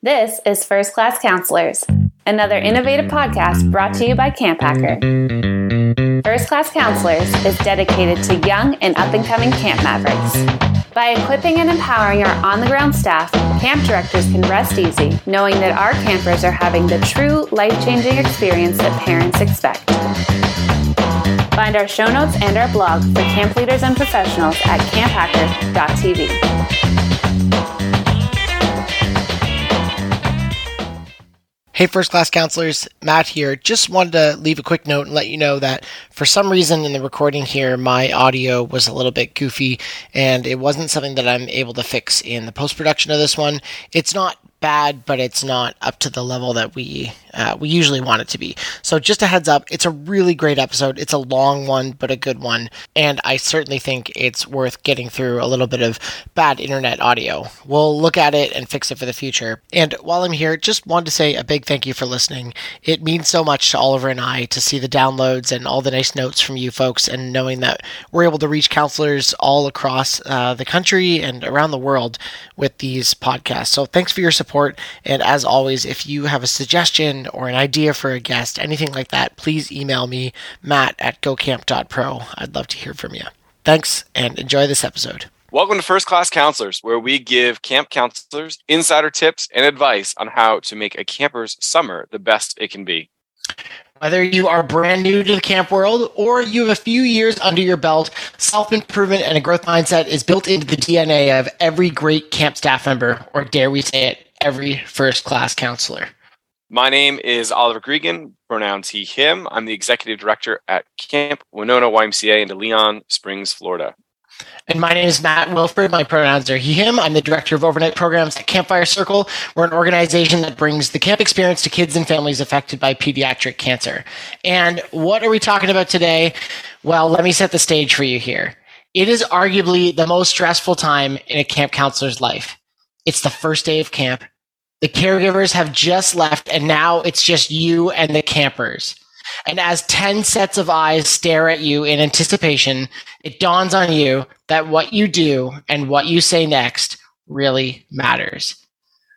This is First Class Counselors, another innovative podcast brought to you by Camp Hacker. First Class Counselors is dedicated to young and up and coming camp mavericks. By equipping and empowering our on the ground staff, camp directors can rest easy knowing that our campers are having the true life changing experience that parents expect. Find our show notes and our blog for camp leaders and professionals at camphacker.tv. Hey, first class counselors, Matt here. Just wanted to leave a quick note and let you know that for some reason in the recording here, my audio was a little bit goofy and it wasn't something that I'm able to fix in the post production of this one. It's not bad, but it's not up to the level that we uh, we usually want it to be. So just a heads up, it's a really great episode. It's a long one, but a good one, and I certainly think it's worth getting through a little bit of bad internet audio. We'll look at it and fix it for the future. And while I'm here, just wanted to say a big thank you for listening. It means so much to Oliver and I to see the downloads and all the nice notes from you folks, and knowing that we're able to reach counselors all across uh, the country and around the world with these podcasts. So thanks for your support. And as always, if you have a suggestion or an idea for a guest, anything like that, please email me, matt at gocamp.pro. I'd love to hear from you. Thanks and enjoy this episode. Welcome to First Class Counselors, where we give camp counselors insider tips and advice on how to make a camper's summer the best it can be. Whether you are brand new to the camp world or you have a few years under your belt, self improvement and a growth mindset is built into the DNA of every great camp staff member, or dare we say it, every first class counselor. My name is Oliver Gregan, pronouns he, him. I'm the executive director at Camp Winona YMCA in Leon Springs, Florida. And my name is Matt Wilford. My pronouns are he, him. I'm the director of overnight programs at Campfire Circle. We're an organization that brings the camp experience to kids and families affected by pediatric cancer. And what are we talking about today? Well, let me set the stage for you here. It is arguably the most stressful time in a camp counselor's life. It's the first day of camp. The caregivers have just left, and now it's just you and the campers. And as 10 sets of eyes stare at you in anticipation, it dawns on you that what you do and what you say next really matters.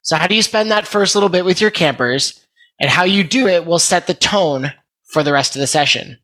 So, how do you spend that first little bit with your campers? And how you do it will set the tone for the rest of the session.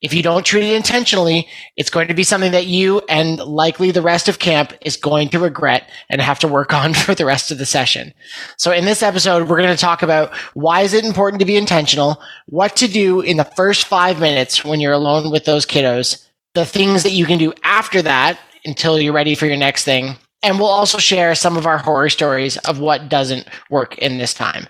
If you don't treat it intentionally, it's going to be something that you and likely the rest of camp is going to regret and have to work on for the rest of the session. So in this episode, we're going to talk about why is it important to be intentional, what to do in the first five minutes when you're alone with those kiddos, the things that you can do after that until you're ready for your next thing. And we'll also share some of our horror stories of what doesn't work in this time.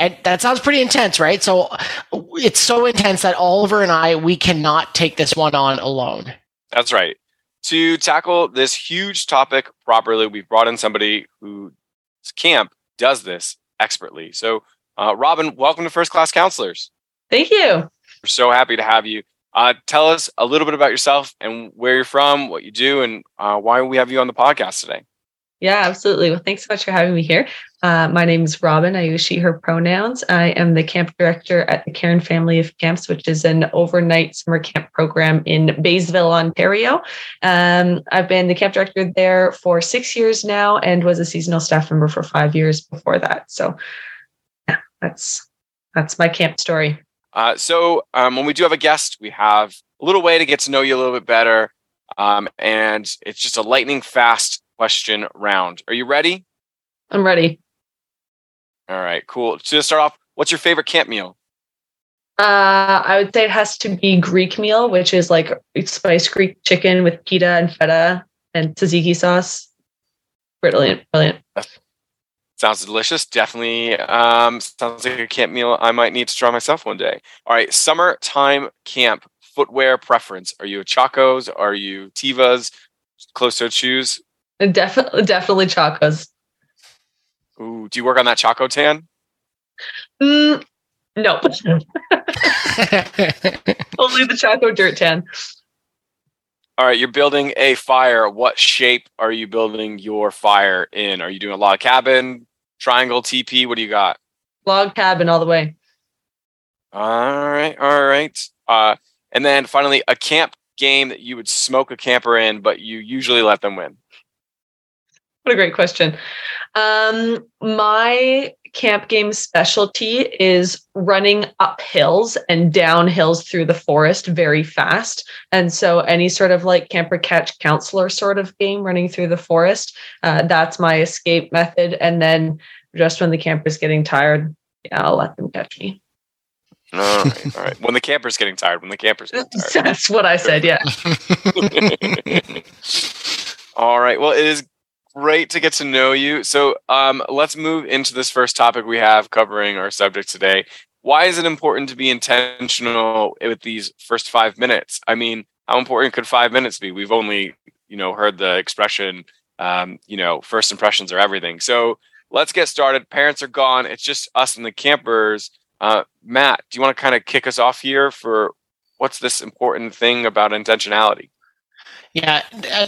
And that sounds pretty intense, right? So it's so intense that Oliver and I, we cannot take this one on alone. That's right. To tackle this huge topic properly, we've brought in somebody whose camp does this expertly. So, uh, Robin, welcome to First Class Counselors. Thank you. We're so happy to have you. Uh, tell us a little bit about yourself and where you're from, what you do, and uh, why we have you on the podcast today. Yeah, absolutely. Well, thanks so much for having me here. Uh, my name is Robin. I use she, her pronouns. I am the camp director at the Karen Family of Camps, which is an overnight summer camp program in Baysville, Ontario. Um, I've been the camp director there for six years now and was a seasonal staff member for five years before that. So, yeah, that's that's my camp story. Uh, so, um, when we do have a guest, we have a little way to get to know you a little bit better. Um, and it's just a lightning fast question round. Are you ready? I'm ready. All right, cool. So to start off, what's your favorite camp meal? Uh, I would say it has to be Greek meal, which is like spiced Greek chicken with pita and feta and tzatziki sauce. Brilliant, brilliant. Sounds delicious. Definitely um, sounds like a camp meal I might need to try myself one day. All right, summertime camp footwear preference. Are you a Chacos? Are you Tevas? Closed toed shoes? Definitely, definitely chacos. Ooh, do you work on that Chaco tan? Mm, no. Only the Chaco dirt tan. All right, you're building a fire. What shape are you building your fire in? Are you doing a log cabin, triangle, teepee? What do you got? Log cabin all the way. All right, all right. Uh, and then finally, a camp game that you would smoke a camper in, but you usually let them win. What a great question. Um, my camp game specialty is running up hills and down hills through the forest very fast. And so, any sort of like camper catch counselor sort of game running through the forest, uh, that's my escape method. And then, just when the camper's getting tired, yeah, I'll let them catch me. All right, all right. When the camper's getting tired, when the camper's getting tired. That's what I said. Yeah. all right. Well, it is great to get to know you. So, um, let's move into this first topic we have covering our subject today. Why is it important to be intentional with these first five minutes? I mean, how important could five minutes be? We've only, you know, heard the expression, um, you know, first impressions are everything. So let's get started. Parents are gone. It's just us and the campers. Uh, Matt, do you want to kind of kick us off here for what's this important thing about intentionality? Yeah,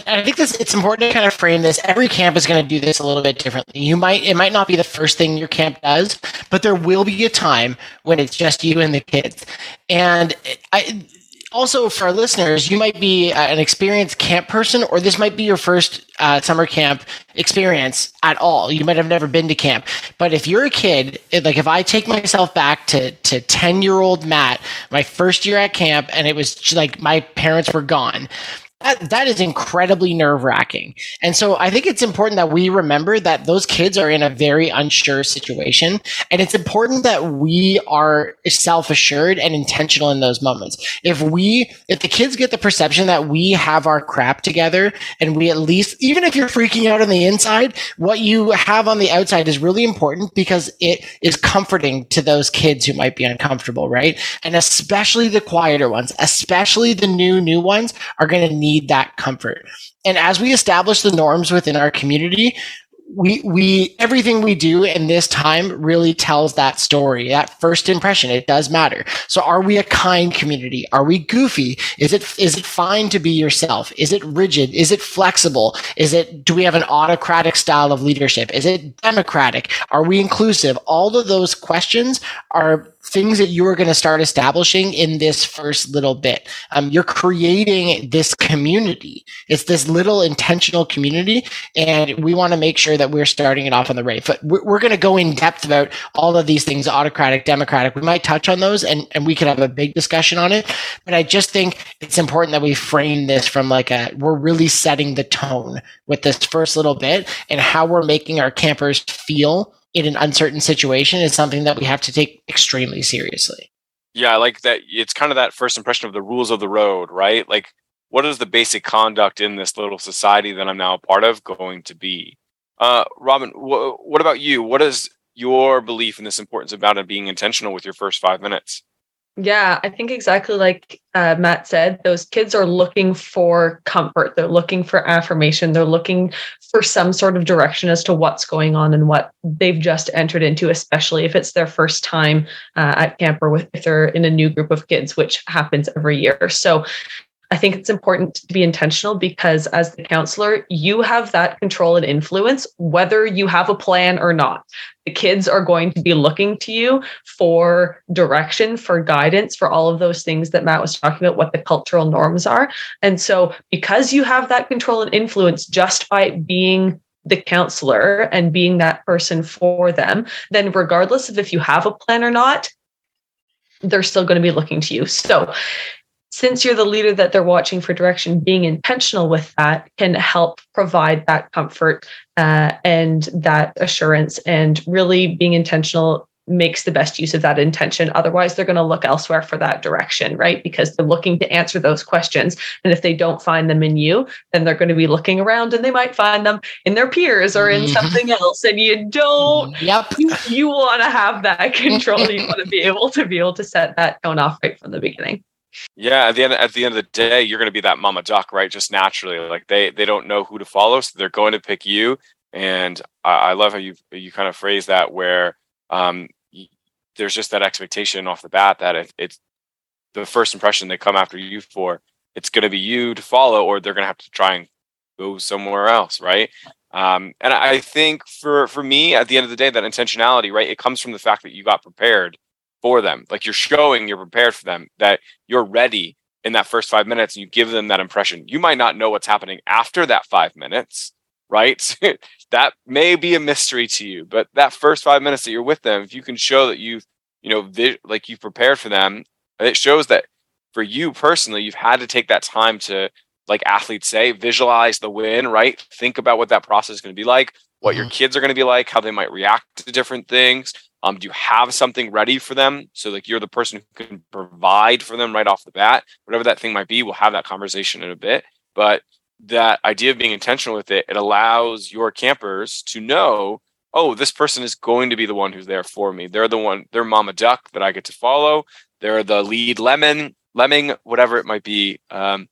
I think this it's important to kind of frame this. Every camp is going to do this a little bit differently. You might it might not be the first thing your camp does, but there will be a time when it's just you and the kids. And I also for our listeners, you might be an experienced camp person, or this might be your first uh, summer camp experience at all. You might have never been to camp, but if you're a kid, like if I take myself back to to ten year old Matt, my first year at camp, and it was like my parents were gone that, that is incredibly nerve wracking. And so I think it's important that we remember that those kids are in a very unsure situation. And it's important that we are self assured and intentional in those moments. If we, if the kids get the perception that we have our crap together and we at least, even if you're freaking out on the inside, what you have on the outside is really important because it is comforting to those kids who might be uncomfortable, right? And especially the quieter ones, especially the new, new ones are going to need need that comfort. And as we establish the norms within our community, we we everything we do in this time really tells that story that first impression. It does matter. So are we a kind community? Are we goofy? Is it is it fine to be yourself? Is it rigid? Is it flexible? Is it do we have an autocratic style of leadership? Is it democratic? Are we inclusive? All of those questions are things that you are going to start establishing in this first little bit. Um, you're creating this community. It's this little intentional community, and we want to make sure that we're starting it off on the right foot. We're, we're going to go in depth about all of these things, autocratic, democratic. We might touch on those, and, and we could have a big discussion on it. But I just think it's important that we frame this from like a, we're really setting the tone with this first little bit and how we're making our campers feel in an uncertain situation is something that we have to take extremely seriously. Yeah, I like that. It's kind of that first impression of the rules of the road, right? Like, what is the basic conduct in this little society that I'm now a part of going to be? Uh, Robin, wh- what about you? What is your belief in this importance about it being intentional with your first five minutes? Yeah, I think exactly like uh, Matt said, those kids are looking for comfort. They're looking for affirmation. They're looking for some sort of direction as to what's going on and what they've just entered into, especially if it's their first time uh, at camp or with, if they're in a new group of kids, which happens every year. So I think it's important to be intentional because as the counselor, you have that control and influence, whether you have a plan or not. The kids are going to be looking to you for direction, for guidance, for all of those things that Matt was talking about, what the cultural norms are. And so, because you have that control and influence just by being the counselor and being that person for them, then regardless of if you have a plan or not, they're still going to be looking to you. So since you're the leader that they're watching for direction, being intentional with that can help provide that comfort uh, and that assurance. And really being intentional makes the best use of that intention. Otherwise, they're going to look elsewhere for that direction, right? Because they're looking to answer those questions. And if they don't find them in you, then they're going to be looking around and they might find them in their peers or in mm-hmm. something else. And you don't, yep. you, you want to have that control. you want to be able to be able to set that tone off right from the beginning. Yeah, at the end at the end of the day, you're going to be that mama duck, right? Just naturally, like they they don't know who to follow, so they're going to pick you. And I, I love how you you kind of phrase that, where um, there's just that expectation off the bat that if it's the first impression they come after you for, it's going to be you to follow, or they're going to have to try and go somewhere else, right? Um, and I think for for me, at the end of the day, that intentionality, right, it comes from the fact that you got prepared for them. Like you're showing you're prepared for them, that you're ready in that first five minutes and you give them that impression. You might not know what's happening after that five minutes, right? that may be a mystery to you, but that first five minutes that you're with them, if you can show that you've, you know, vi- like you've prepared for them, it shows that for you personally, you've had to take that time to, like athletes say, visualize the win, right? Think about what that process is going to be like, what mm-hmm. your kids are going to be like, how they might react to different things. Um, do you have something ready for them? So like you're the person who can provide for them right off the bat, whatever that thing might be. We'll have that conversation in a bit, but that idea of being intentional with it, it allows your campers to know, oh, this person is going to be the one who's there for me. They're the one, they're mama duck that I get to follow. They're the lead lemon, lemming, whatever it might be. Um,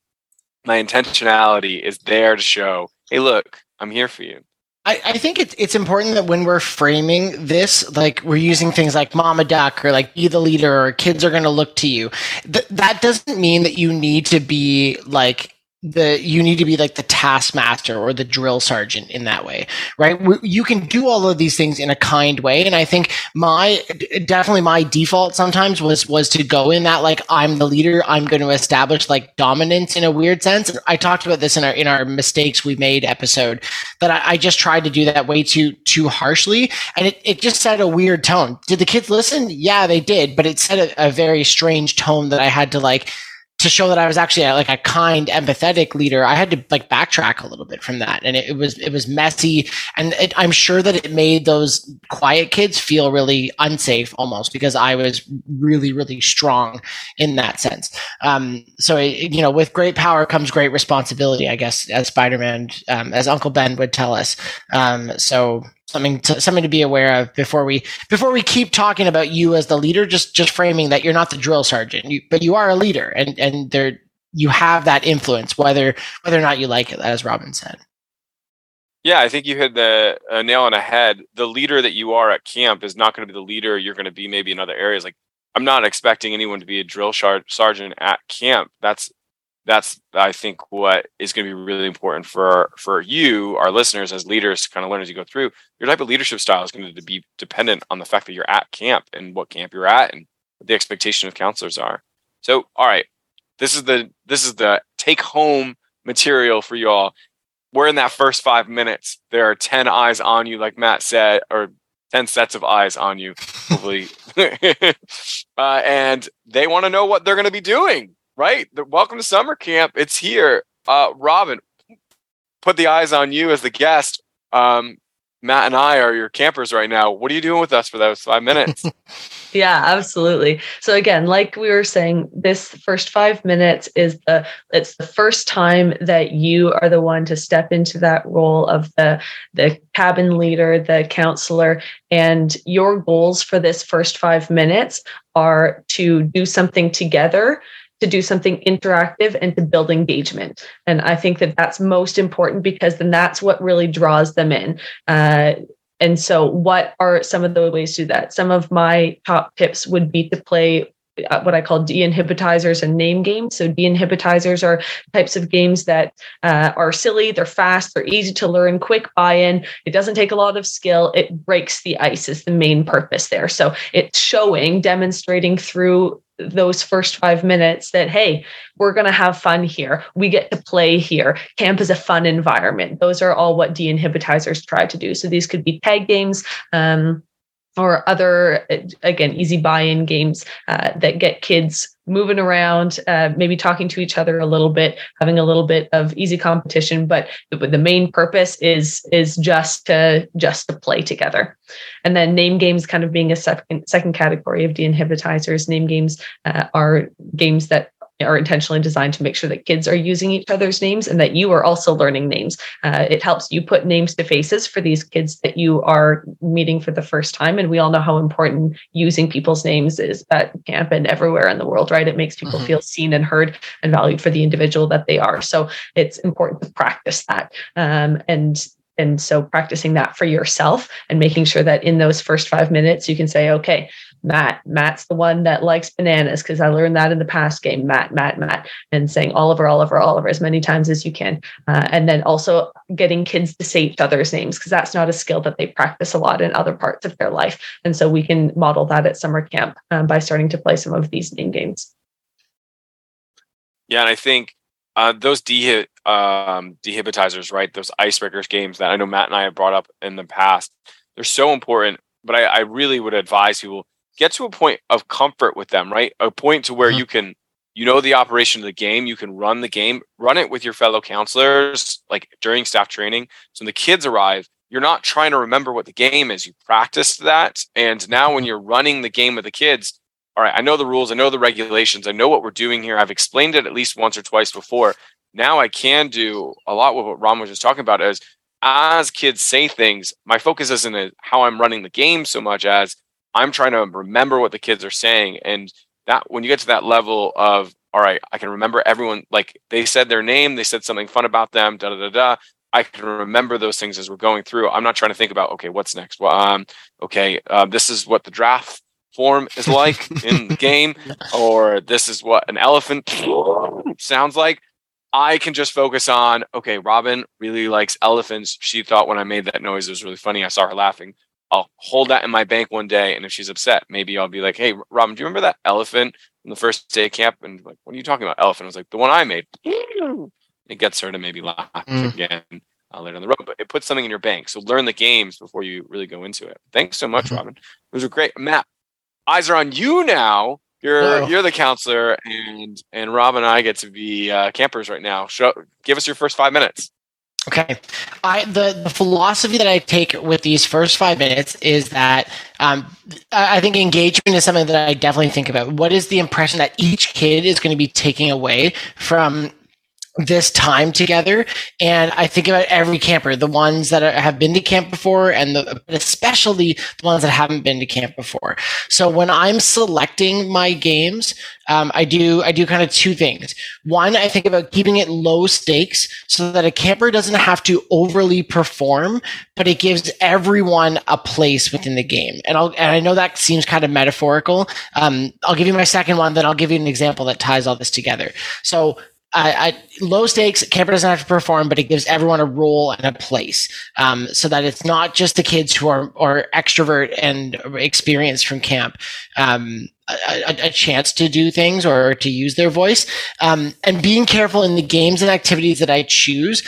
my intentionality is there to show, hey, look, I'm here for you. I, I, think it's it's important that when we're framing this, like we're using things like mama duck or like be the leader or kids are going to look to you. Th- that doesn't mean that you need to be like the you need to be like the taskmaster or the drill sergeant in that way right? You can do all of these things in a kind way and i think my definitely my default sometimes was was to go in that like i'm the leader i'm going to establish like dominance in a weird sense. I talked about this in our in our mistakes we made episode that I, I just tried to do that way too too harshly and it, it just set a weird tone. Did the kids listen? Yeah they did but it set a, a very strange tone that i had to like to show that I was actually like a kind, empathetic leader, I had to like backtrack a little bit from that, and it, it was it was messy, and it, I'm sure that it made those quiet kids feel really unsafe almost because I was really really strong in that sense. Um, so it, you know, with great power comes great responsibility, I guess, as Spider Man, um, as Uncle Ben would tell us. Um, so something to something to be aware of before we before we keep talking about you as the leader just just framing that you're not the drill sergeant. You, but you are a leader and and there you have that influence whether whether or not you like it as robin said. Yeah i think you hit the nail on the head. The leader that you are at camp is not going to be the leader you're going to be maybe in other areas. Like i'm not expecting anyone to be a drill sergeant at camp. That's that's I think what is going to be really important for for you, our listeners, as leaders, to kind of learn as you go through. Your type of leadership style is going to be dependent on the fact that you're at camp and what camp you're at and what the expectation of counselors are. So, all right, this is the this is the take home material for you all. We're in that first five minutes. There are ten eyes on you, like Matt said, or 10 sets of eyes on you, hopefully. uh, and they want to know what they're going to be doing right? Welcome to summer camp. It's here. Uh, Robin, put the eyes on you as the guest. Um, Matt and I are your campers right now. What are you doing with us for those five minutes? yeah, absolutely. So again, like we were saying, this first five minutes is the it's the first time that you are the one to step into that role of the the cabin leader, the counselor, and your goals for this first five minutes are to do something together to do something interactive and to build engagement. And I think that that's most important because then that's what really draws them in. Uh, and so, what are some of the ways to do that? Some of my top tips would be to play uh, what I call de-inhibitizers and name games. So de-inhibitizers are types of games that uh, are silly, they're fast, they're easy to learn, quick buy-in. It doesn't take a lot of skill. It breaks the ice is the main purpose there. So it's showing, demonstrating through those first five minutes that hey we're going to have fun here. We get to play here. Camp is a fun environment. Those are all what de-inhibitizers try to do. So these could be tag games um, or other again easy buy-in games uh, that get kids moving around uh, maybe talking to each other a little bit having a little bit of easy competition. But the, the main purpose is is just to just to play together. And then name games kind of being a second second category of de-inhibitizers name games uh, are games that are intentionally designed to make sure that kids are using each other's names and that you are also learning names. Uh, it helps you put names to faces for these kids that you are meeting for the first time. And we all know how important using people's names is at camp and everywhere in the world, right? It makes people mm-hmm. feel seen and heard and valued for the individual that they are. So it's important to practice that. Um, and and so practicing that for yourself and making sure that in those first five minutes you can say okay Matt. Matt's the one that likes bananas because I learned that in the past game. Matt, Matt, Matt, and saying Oliver, Oliver, Oliver as many times as you can. Uh, and then also getting kids to say each other's names because that's not a skill that they practice a lot in other parts of their life. And so we can model that at summer camp um, by starting to play some of these name games. Yeah, and I think uh, those de um, right? Those icebreakers games that I know Matt and I have brought up in the past. They're so important, but I, I really would advise people get to a point of comfort with them, right? A point to where mm-hmm. you can, you know, the operation of the game, you can run the game, run it with your fellow counselors, like during staff training. So when the kids arrive, you're not trying to remember what the game is. You practiced that. And now when you're running the game with the kids, all right, I know the rules, I know the regulations, I know what we're doing here. I've explained it at least once or twice before. Now I can do a lot with what Ron was just talking about is as kids say things, my focus isn't how I'm running the game so much as I'm trying to remember what the kids are saying. And that when you get to that level of, all right, I can remember everyone, like they said their name, they said something fun about them, da da da da. I can remember those things as we're going through. I'm not trying to think about, okay, what's next? Well, um, okay, uh, this is what the draft form is like in the game, or this is what an elephant sounds like. I can just focus on, okay, Robin really likes elephants. She thought when I made that noise, it was really funny. I saw her laughing. I'll hold that in my bank one day. And if she's upset, maybe I'll be like, hey, Robin, do you remember that elephant from the first day of camp? And like, what are you talking about? Elephant. I was like, the one I made. It gets her to maybe laugh mm. again uh, later on the road, but it puts something in your bank. So learn the games before you really go into it. Thanks so much, mm-hmm. Robin. Those were great. Matt, eyes are on you now. You're oh. you're the counselor, and and Rob and I get to be uh, campers right now. Show, give us your first five minutes. Okay, I the, the philosophy that I take with these first five minutes is that um, I think engagement is something that I definitely think about. What is the impression that each kid is going to be taking away from this time together. And I think about every camper, the ones that have been to camp before and the, especially the ones that haven't been to camp before. So when I'm selecting my games, um, I do, I do kind of two things. One, I think about keeping it low stakes so that a camper doesn't have to overly perform, but it gives everyone a place within the game. And I'll, and I know that seems kind of metaphorical. Um, I'll give you my second one, then I'll give you an example that ties all this together. So I, I, low stakes camper doesn't have to perform, but it gives everyone a role and a place, um, so that it's not just the kids who are are extrovert and experienced from camp. Um, a, a, chance to do things or to use their voice um, and being careful in the games and activities that i choose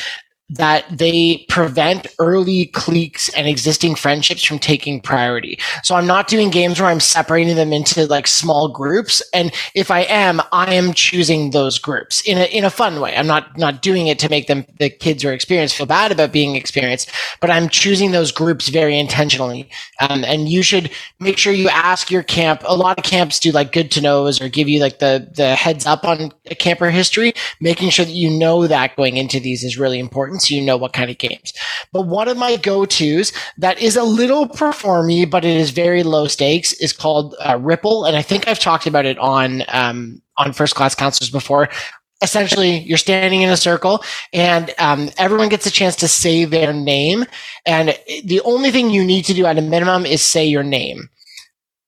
that they prevent early cliques and existing friendships from taking priority. So I'm not doing games where I'm separating them into like small groups. And if I am, I am choosing those groups in a, in a fun way. I'm not, not doing it to make them, the kids or experience feel bad about being experienced, but I'm choosing those groups very intentionally. Um, and you should make sure you ask your camp. A lot of camps do like good to knows or give you like the, the heads up on camper history. Making sure that you know that going into these is really important so you know what kind of games. But one of my go-tos that is a little performy, but it is very low stakes is called uh, Ripple. And I think I've talked about it on, um, on first class counselors before essentially you're standing in a circle and um, everyone gets a chance to say their name and the only thing you need to do at a minimum is say your name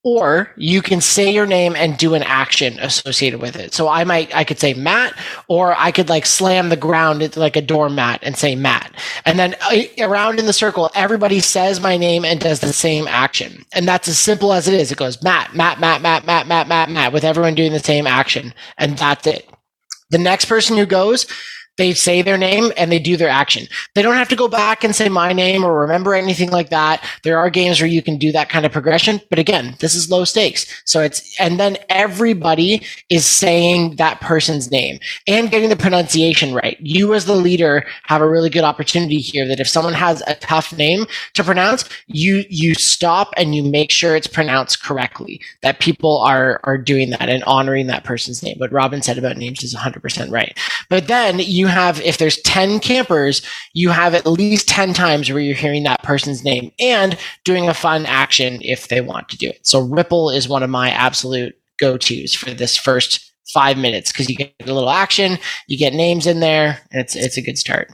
or you can say your name and do an action associated with it. So I might, I could say Matt, or I could like slam the ground like a doormat and say Matt. And then uh, around in the circle, everybody says my name and does the same action. And that's as simple as it is. It goes Matt, Matt, Matt, Matt, Matt, Matt, Matt, Matt, with everyone doing the same action. And that's it. The next person who goes, they say their name and they do their action. They don't have to go back and say my name or remember anything like that. There are games where you can do that kind of progression, but again, this is low stakes. So it's, and then everybody is saying that person's name and getting the pronunciation right. You as the leader have a really good opportunity here that if someone has a tough name to pronounce, you, you stop and you make sure it's pronounced correctly, that people are, are doing that and honoring that person's name. What Robin said about names is 100% right. But then you you have, if there's 10 campers, you have at least 10 times where you're hearing that person's name and doing a fun action if they want to do it. So Ripple is one of my absolute go tos for this first five minutes because you get a little action, you get names in there, and it's, it's a good start.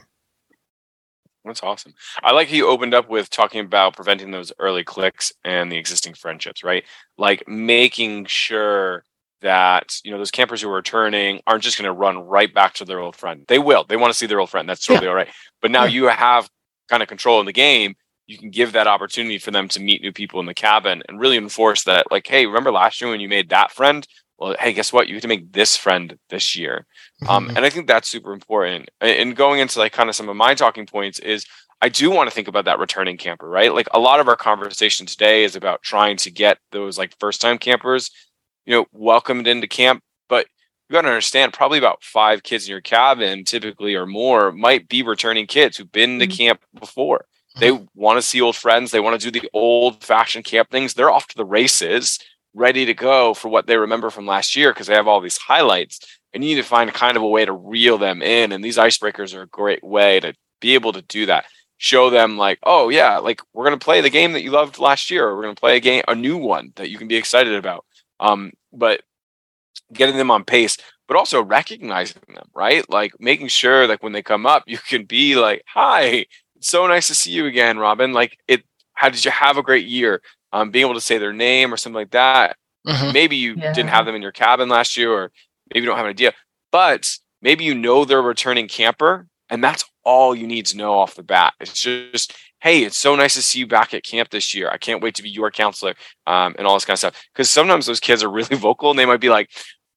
That's awesome. I like how you opened up with talking about preventing those early cliques and the existing friendships, right? Like making sure that you know those campers who are returning aren't just going to run right back to their old friend. They will. They want to see their old friend. That's totally yeah. all right. But now yeah. you have kind of control in the game. You can give that opportunity for them to meet new people in the cabin and really enforce that. Like, hey, remember last year when you made that friend? well, hey, guess what? You have to make this friend this year. Um, mm-hmm. and I think that's super important. And going into like kind of some of my talking points is I do want to think about that returning camper, right? Like a lot of our conversation today is about trying to get those like first time campers, you know, welcomed into camp. But you got to understand, probably about five kids in your cabin, typically or more, might be returning kids who've been to mm-hmm. camp before. They mm-hmm. want to see old friends. They want to do the old fashioned camp things. They're off to the races, ready to go for what they remember from last year because they have all these highlights. And you need to find kind of a way to reel them in. And these icebreakers are a great way to be able to do that. Show them like, oh yeah, like we're gonna play the game that you loved last year, or we're gonna play a game, a new one that you can be excited about. Um, but getting them on pace, but also recognizing them, right? Like making sure like when they come up, you can be like, hi, so nice to see you again, Robin. Like it, how did you have a great year? Um, being able to say their name or something like that. Mm-hmm. Maybe you yeah. didn't have them in your cabin last year, or maybe you don't have an idea, but maybe you know they're a returning camper, and that's all you need to know off the bat. It's just, hey, it's so nice to see you back at camp this year. I can't wait to be your counselor, um, and all this kind of stuff. Because sometimes those kids are really vocal, and they might be like,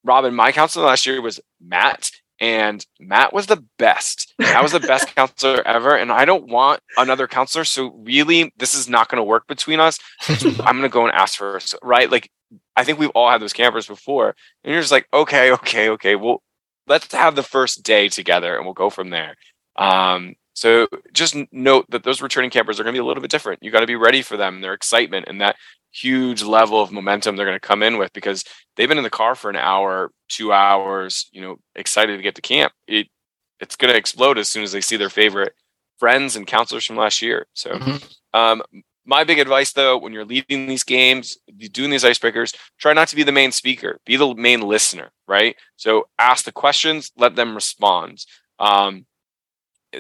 Robin, my counselor last year was Matt, and Matt was the best. That was the best counselor ever. And I don't want another counselor. So really, this is not going to work between us. I'm going to go and ask for us, right. Like I think we've all had those campers before, and you're just like, okay, okay, okay. Well, let's have the first day together, and we'll go from there. Um, so just note that those returning campers are going to be a little bit different. You got to be ready for them, their excitement, and that huge level of momentum they're going to come in with because they've been in the car for an hour, two hours, you know, excited to get to camp. It it's going to explode as soon as they see their favorite friends and counselors from last year. So, mm-hmm. um, my big advice though, when you're leading these games, doing these icebreakers, try not to be the main speaker, be the main listener, right? So ask the questions, let them respond. Um,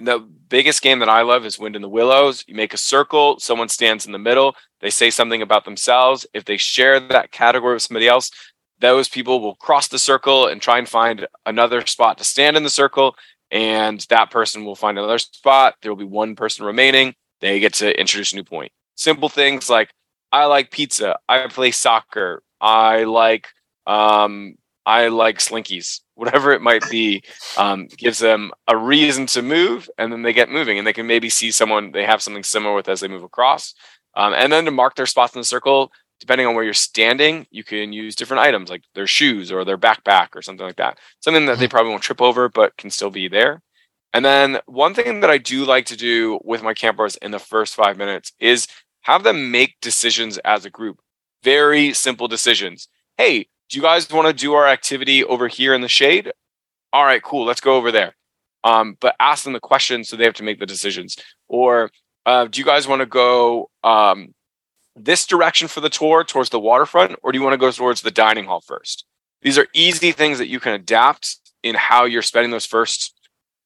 the biggest game that I love is Wind in the Willows. You make a circle, someone stands in the middle, they say something about themselves. If they share that category with somebody else, those people will cross the circle and try and find another spot to stand in the circle. And that person will find another spot. There will be one person remaining. They get to introduce a new point. Simple things like I like pizza. I play soccer. I like um, I like slinkies whatever it might be, um, gives them a reason to move, and then they get moving, and they can maybe see someone they have something similar with as they move across, um, and then to mark their spots in the circle. Depending on where you're standing, you can use different items like their shoes or their backpack or something like that. Something that they mm-hmm. probably won't trip over, but can still be there. And then one thing that I do like to do with my campers in the first five minutes is have them make decisions as a group. Very simple decisions. Hey, do you guys want to do our activity over here in the shade? All right, cool. Let's go over there. Um, but ask them the questions so they have to make the decisions. Or uh, do you guys want to go um, this direction for the tour towards the waterfront, or do you want to go towards the dining hall first? These are easy things that you can adapt in how you're spending those first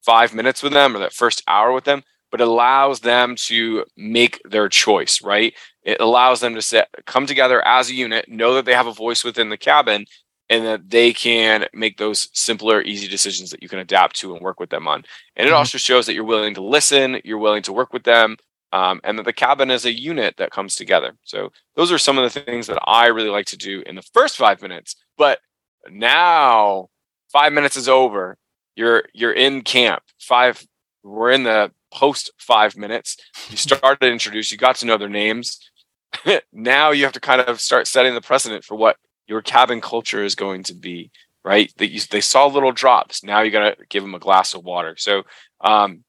five minutes with them or that first hour with them, but allows them to make their choice, right? It allows them to set, come together as a unit, know that they have a voice within the cabin, and that they can make those simpler, easy decisions that you can adapt to and work with them on. And it mm-hmm. also shows that you're willing to listen, you're willing to work with them, um, and that the cabin is a unit that comes together. So those are some of the things that I really like to do in the first five minutes. But now five minutes is over. You're you're in camp. Five. We're in the post five minutes. You started to introduce. You got to know their names now you have to kind of start setting the precedent for what your cabin culture is going to be, right? They, they saw little drops. Now you got to give them a glass of water. So, um,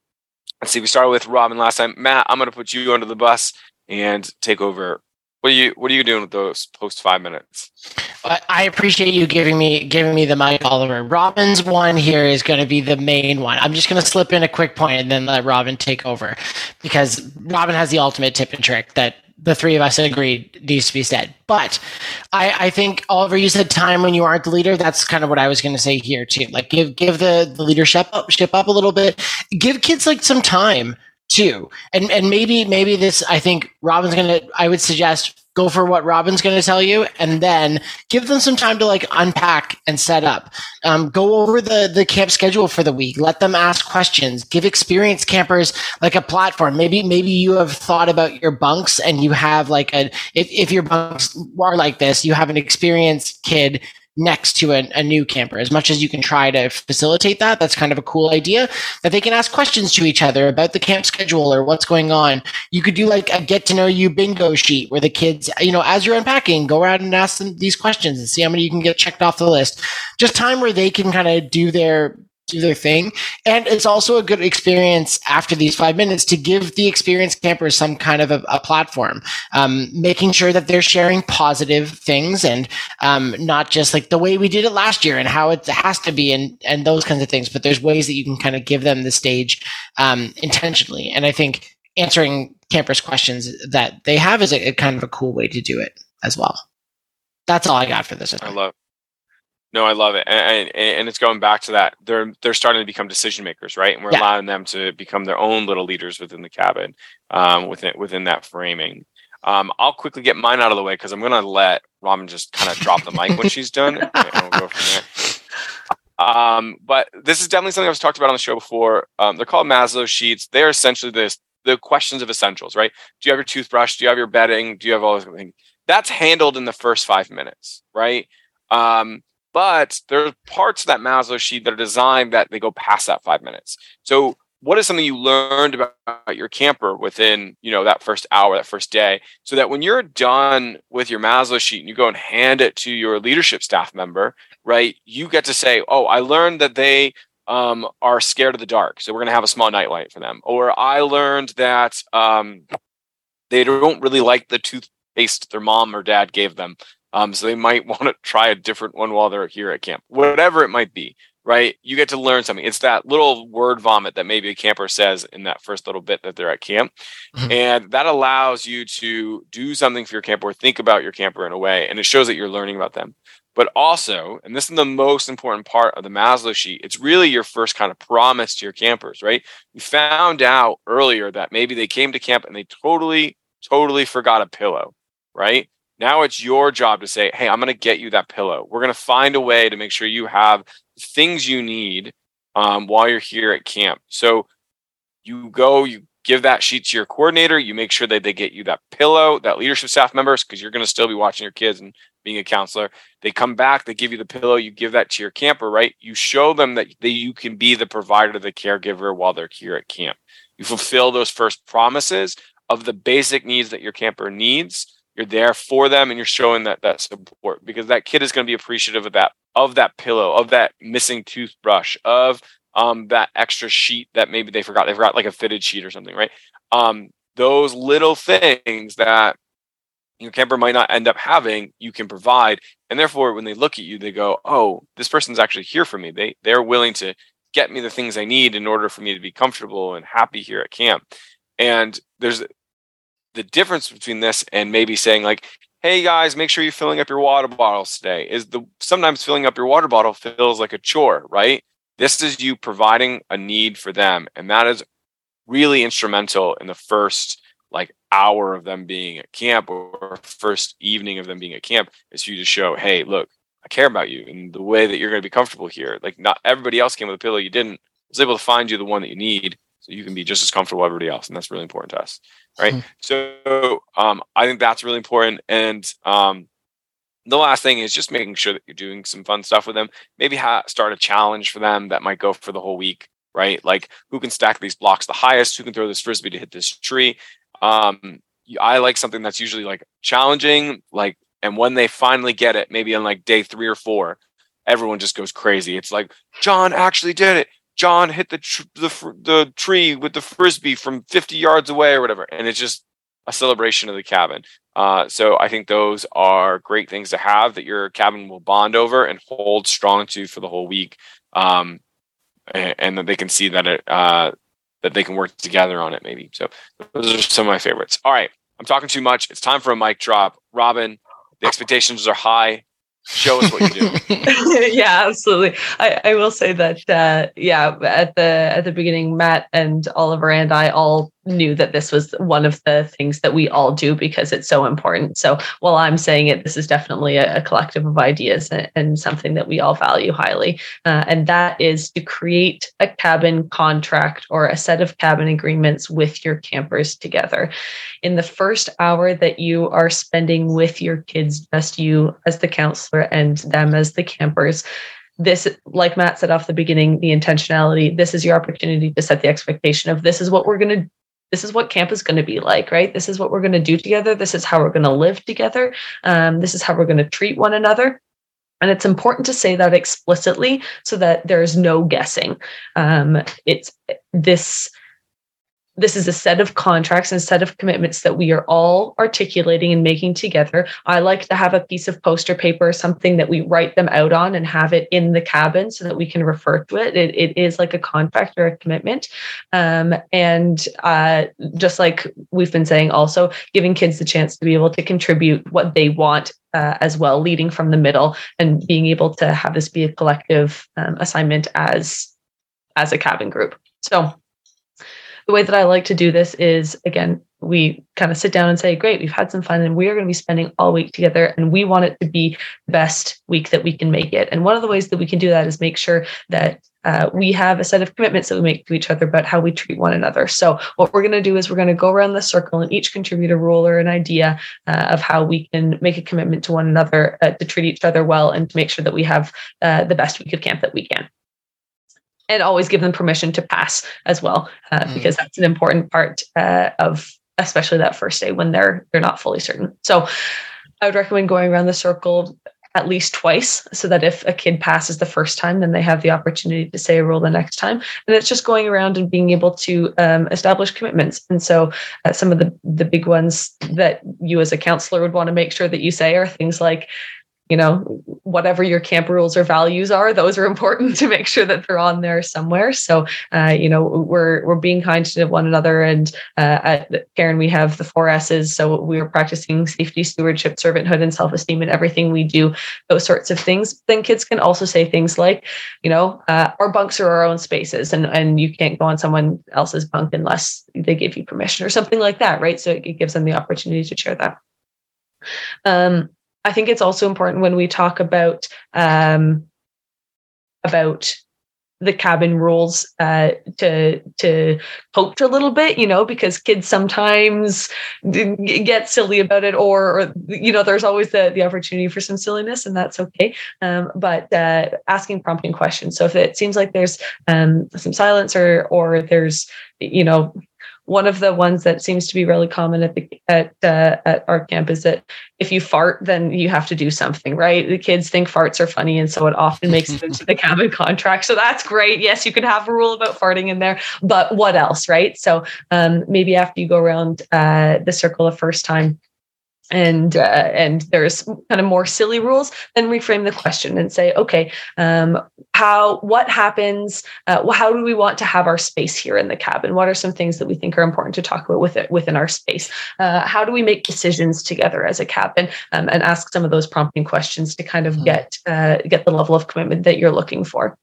let's see. We started with Robin last time. Matt, I'm going to put you under the bus and take over. What are you What are you doing with those post five minutes? I appreciate you giving me giving me the mic, Oliver. Robin's one here is going to be the main one. I'm just going to slip in a quick point and then let Robin take over because Robin has the ultimate tip and trick that the three of us agreed needs to be said. But I, I think Oliver, you said time when you aren't the leader. That's kind of what I was going to say here too. Like give give the, the leadership up, ship up a little bit. Give kids like some time too, and and maybe maybe this. I think Robin's to. I would suggest go for what Robin's to tell you, and then give them some time to like unpack and set up. Um, go over the the camp schedule for the week. Let them ask questions. Give experienced campers like a platform. Maybe maybe you have thought about your bunks and you have like a if if your bunks are like this, you have an experienced kid next to a, a, new camper. As much as you can try to facilitate that that's kind of a cool idea that they can ask questions to each other about the camp schedule or what's going on. You could do like a get to know you bingo sheet where the kids you know as you're unpacking go around and ask them these questions and see how many you can get checked off the list. Just time where they can kind of do their do their thing. And it's also a good experience after these five minutes to give the experienced campers some kind of a, a platform, um, making sure that they're sharing positive things and um, not just like the way we did it last year and how it has to be and, and those kinds of things. But there's ways that you can kind of give them the stage um, intentionally. And I think answering campers' questions that they have is a, a kind of a cool way to do it as well. That's all I got for this. I love no, I love it, and, and, and it's going back to that. They're they're starting to become decision makers, right? And we're yeah. allowing them to become their own little leaders within the cabin, um, within within that framing. Um, I'll quickly get mine out of the way because I'm going to let Robin just kind of drop the mic when she's done, and we'll go from there. Um, but this is definitely something I was talked about on the show before. Um, they're called Maslow sheets. They're essentially this the questions of essentials, right? Do you have your toothbrush? Do you have your bedding? Do you have all those things? That's handled in the first five minutes, right? Um, but there are parts of that Maslow sheet that are designed that they go past that five minutes. So what is something you learned about your camper within you know that first hour that first day so that when you're done with your maslow sheet and you go and hand it to your leadership staff member right you get to say oh i learned that they um, are scared of the dark so we're going to have a small nightlight for them or i learned that um, they don't really like the toothpaste their mom or dad gave them um, so they might want to try a different one while they're here at camp, whatever it might be, right? You get to learn something. It's that little word vomit that maybe a camper says in that first little bit that they're at camp. Mm-hmm. And that allows you to do something for your camper or think about your camper in a way. And it shows that you're learning about them. But also, and this is the most important part of the Maslow sheet, it's really your first kind of promise to your campers, right? You found out earlier that maybe they came to camp and they totally, totally forgot a pillow, right? Now it's your job to say, hey, I'm going to get you that pillow. We're going to find a way to make sure you have things you need um, while you're here at camp. So you go, you give that sheet to your coordinator. You make sure that they get you that pillow, that leadership staff members, because you're going to still be watching your kids and being a counselor. They come back, they give you the pillow, you give that to your camper, right? You show them that they, you can be the provider, the caregiver while they're here at camp. You fulfill those first promises of the basic needs that your camper needs you're there for them and you're showing that that support because that kid is going to be appreciative of that of that pillow of that missing toothbrush of um that extra sheet that maybe they forgot they forgot like a fitted sheet or something right? Um those little things that your camper might not end up having you can provide and therefore when they look at you they go oh this person's actually here for me. They they're willing to get me the things i need in order for me to be comfortable and happy here at camp. And there's the difference between this and maybe saying like hey guys make sure you're filling up your water bottles today. Is the sometimes filling up your water bottle feels like a chore right? This is you providing a need for them and that is really instrumental in the first like hour of them being at camp or first evening of them being at camp is for you to show hey look i care about you and the way that you're going to be comfortable here. Like not everybody else came with a pillow you didn't I was able to find you the one that you need you can be just as comfortable as everybody else and that's really important to us right? Mm-hmm. so um, i think that's really important and um, the last thing is just making sure that you're doing some fun stuff with them. Maybe ha- start a challenge for them that might go for the whole week right? Like who can stack these blocks the highest? Who can throw this frisbee to hit this tree? Um, i like something that's usually like challenging like and when they finally get it maybe on like day three or four everyone just goes crazy. It's like john actually did it John hit the tr- the the tree with the frisbee from 50 yards away or whatever, and it's just a celebration of the cabin. Uh, so I think those are great things to have that your cabin will bond over and hold strong to for the whole week, um, and, and, that they can see that it uh, that they can work together on it. Maybe so. Those are some of my favorites. All right, I'm talking too much. It's time for a mic drop. Robin, the expectations are high show us what you do. Yeah absolutely. I, I will say that uh, yeah at the at the beginning matt and oliver and i all knew that this was one of the things that we all do because it's so important. So while I'm saying it, this is definitely a, a collective of ideas and, and, something that we all value highly. Uh, and that is to create a cabin contract or a set of cabin agreements with your campers together. In the first hour that you are spending with your kids, just you as the counselor and them as the campers, this like matt said off the beginning the intentionality this is your opportunity to set the expectation of this is what we're going to this is what camp is going to be like right? This is what we're going to do together. This is how we're going to live together. Um, this is how we're going to treat one another. And it's important to say that explicitly so that there's no guessing. Um, it's this this is a set of contracts and set of commitments that we are all articulating and making together. I like to have a piece of poster paper, or something that we write them out on and have it in the cabin so that we can refer to it. It, it is like a contract or a commitment. Um, and uh, just like we've been saying, also giving kids the chance to be able to contribute what they want uh, as well, leading from the middle and being able to have this be a collective um, assignment as as a cabin group. So the way that I like to do this is again, we kind of sit down and say, Great, we've had some fun and we are going to be spending all week together and we want it to be the best week that we can make it. And one of the ways that we can do that is make sure that uh, we have a set of commitments that we make to each other about how we treat one another. So, what we're going to do is we're going to go around the circle and each contribute a rule or an idea uh, of how we can make a commitment to one another uh, to treat each other well and to make sure that we have uh, the best week of camp that we can and always give them permission to pass as well, uh, mm. because that's an important part uh, of especially that first day when they're they're not fully certain. So I would recommend going around the circle at least twice so that if a kid passes the first time then they have the opportunity to say a rule the next time and it's just going around and being able to um, establish commitments and so uh, some of the the big ones that you as a counselor would want to make sure that you say are things like you know whatever your camp rules or values are those are important to make sure that they're on there somewhere. So uh, you know we're we're being kind to one another and uh, at Cairn we have the four s's. So we are practicing safety stewardship servanthood and self-esteem in everything we do those sorts of things. Then kids can also say things like you know uh, our bunks are our own spaces and and you can't go on someone else's bunk unless they give you permission or something like that right? So it gives them the opportunity to share that. Um, I think it's also important when we talk about um, about the cabin rules uh, to to coach a little bit, you know, because kids sometimes get silly about it, or, or you know, there's always the the opportunity for some silliness, and that's okay. Um, but uh, asking prompting questions. So if it seems like there's um, some silence, or or there's you know one of the ones that seems to be really common at the at uh, at our camp is that if you fart, then you have to do something, right? The kids think farts are funny, and so it often makes it into the cabin contract. So that's great. Yes, you can have a rule about farting in there, but what else, right? So um, maybe after you go around uh, the circle the first time, and uh, and there's kind of more silly rules then reframe the question and say okay um, how what happens uh, how do we want to have our space here in the cabin? What are some things that we think are important to talk about with it within our space? Uh, how do we make decisions together as a cabin? Um, and ask some of those prompting questions to kind of mm-hmm. get uh, get the level of commitment that you're looking for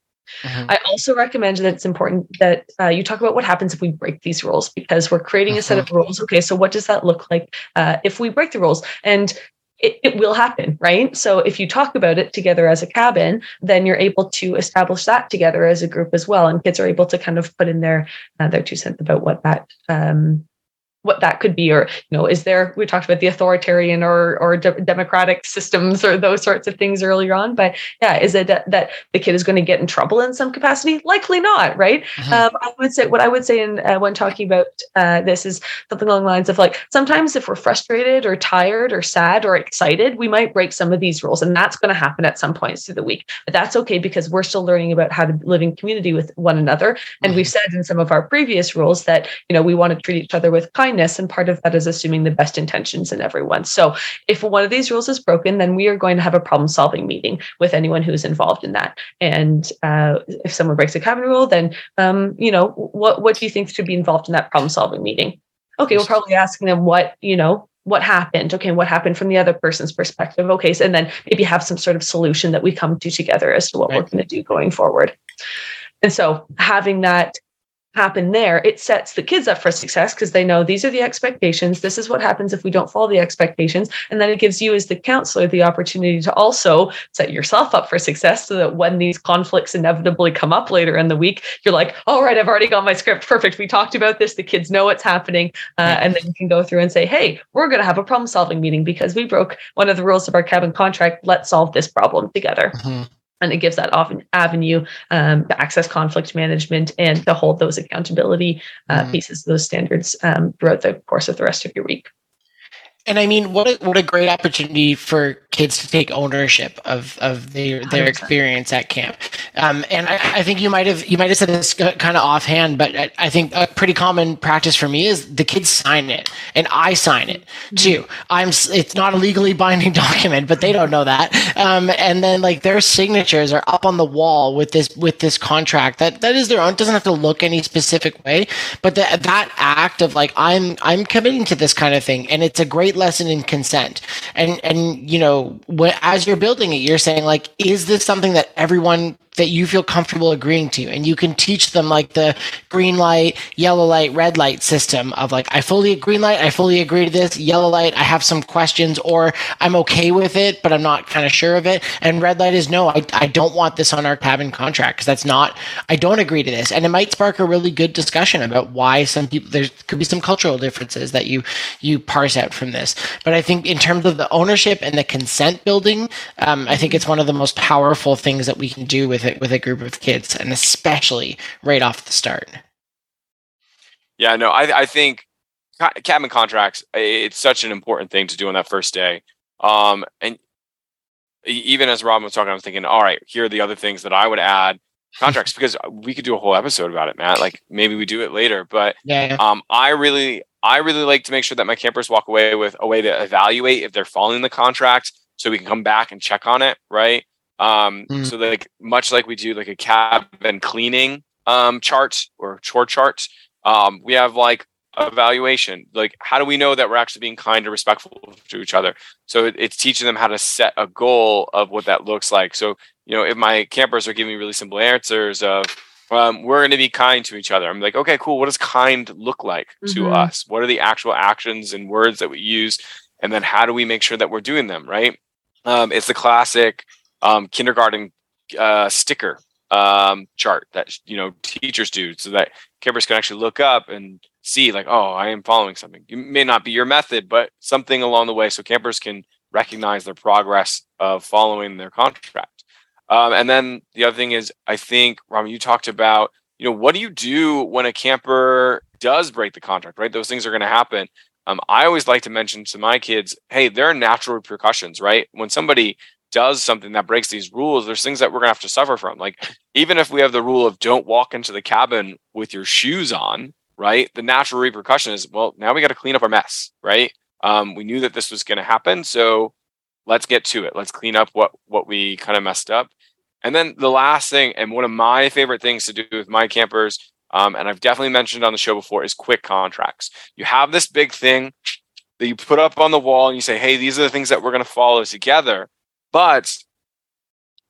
Mm-hmm. I also recommend that it's important that uh, you talk about what happens if we break these rules because we're creating a set of mm-hmm. rules. Okay, so what does that look like uh, if we break the rules? And it, it, will happen, right? So if you talk about it together as a cabin, then you're able to establish that together as a group as well, and kids are able to kind of put in their uh, their two cents about what that um, what that could be or you know is there we talked about the authoritarian or or de- democratic systems or those sorts of things earlier on but yeah is it that, that the kid is going to get in trouble in some capacity likely not right mm-hmm. um, i would say what i would say in uh, when talking about uh, this is something along the lines of like sometimes if we're frustrated or tired or sad or excited we might break some of these rules and that's going to happen at some points through the week but that's okay because we're still learning about how to live in community with one another and mm-hmm. we've said in some of our previous rules that you know we want to treat each other with kindness kindness. And part of that is assuming the best intentions in everyone. So if one of these rules is broken, then we are going to have a problem solving meeting with anyone who's involved in that. And uh, if someone breaks a cabin rule, then, um, you know, what, what do you think should be involved in that problem solving meeting? Okay, we're probably asking them what, you know, what happened okay what happened from the other person's perspective okay so, and then maybe have some sort of solution that we come to together as to what right. we're going to do going forward and so having that happen there, it sets the kids up for success because they know these are the expectations. This is what happens if we don't follow the expectations. And then it gives you, as the counselor, the opportunity to also set yourself up for success so that when these conflicts inevitably come up later in the week, you're like, all right, I've already got my script. Perfect. We talked about this. The kids know what's happening. Uh, and then you can go through and say, hey, we're going to have a problem solving meeting because we broke one of the rules of our cabin contract. Let's solve this problem together. Mm-hmm and it gives that often avenue um, to access conflict management and to hold those accountability uh, mm. pieces, those standards um, throughout the course of the rest of your week. And I mean, what a, what a great opportunity for kids to take ownership of, of their their 100%. experience at camp. Um, and I, I, think you might have you might have said this kind of offhand, but I, I, think a pretty common practice for me is the kids sign it, and I sign it mm-hmm. too. I'm it's not a legally binding document, but they don't know that. Um, and then like their signatures are up on the wall with this with this contract that that is their own. It doesn't have to look any specific way, but that that act of like I'm I'm committing to this kind of thing, and it's a great lesson in consent. And and you know, as you're building it, you're saying like, is this something that everyone that you feel comfortable agreeing to and you can teach them like the green light yellow light red light system of like i fully green light i fully agree to this. Yellow light i have some questions or i'm okay with it but i'm not kind of sure of it. And red light is no i, I don't want this on our cabin contract because that's not i don't agree to this. And it might spark a really good discussion about why some people there could be some cultural differences that you you parse out from this. But i think in terms of the ownership and the consent building um, i think it's one of the most powerful things that we can do with it with a group of kids, and especially right off the start. Yeah, no, I, I think cabin contracts it's such an important thing to do on that first day. Um, and even as Robin was talking, I was thinking, all right, here are the other things that I would add contracts because we could do a whole episode about it, Matt. Like maybe we do it later, but yeah. um, I really, I really like to make sure that my campers walk away with a way to evaluate if they're following the contract, so we can come back and check on it, right? Um, mm. So like much like we do like a cabin cleaning um, chart or chore chart, um, we have like evaluation. Like how do we know that we're actually being kind and respectful to each other? So it, it's teaching them how to set a goal of what that looks like. So you know if my campers are giving me really simple answers of um, we're going to be kind to each other. I'm like, okay, cool. What does kind look like mm-hmm. to us? What are the actual actions and words that we use? And then how do we make sure that we're doing them right? Um, it's the classic um, kindergarten uh, sticker um, chart that you know teachers do, so that campers can actually look up and see, like, oh, I am following something. It may not be your method, but something along the way, so campers can recognize their progress of following their contract. Um, and then the other thing is, I think, Robin, you talked about, you know, what do you do when a camper does break the contract, right? Those things are going to happen. Um, I always like to mention to my kids, hey, there are natural repercussions, right? When somebody does something that breaks these rules, there's things that we're gonna have to suffer from. Like even if we have the rule of don't walk into the cabin with your shoes on, right? The natural repercussion is well, now we got to clean up our mess, right? Um, we knew that this was gonna happen, so let's get to it. Let's clean up what what we kind of messed up. And then the last thing, and one of my favorite things to do with my campers, um, and I've definitely mentioned on the show before, is quick contracts. You have this big thing that you put up on the wall and you say, hey, these are the things that we're going to follow together. But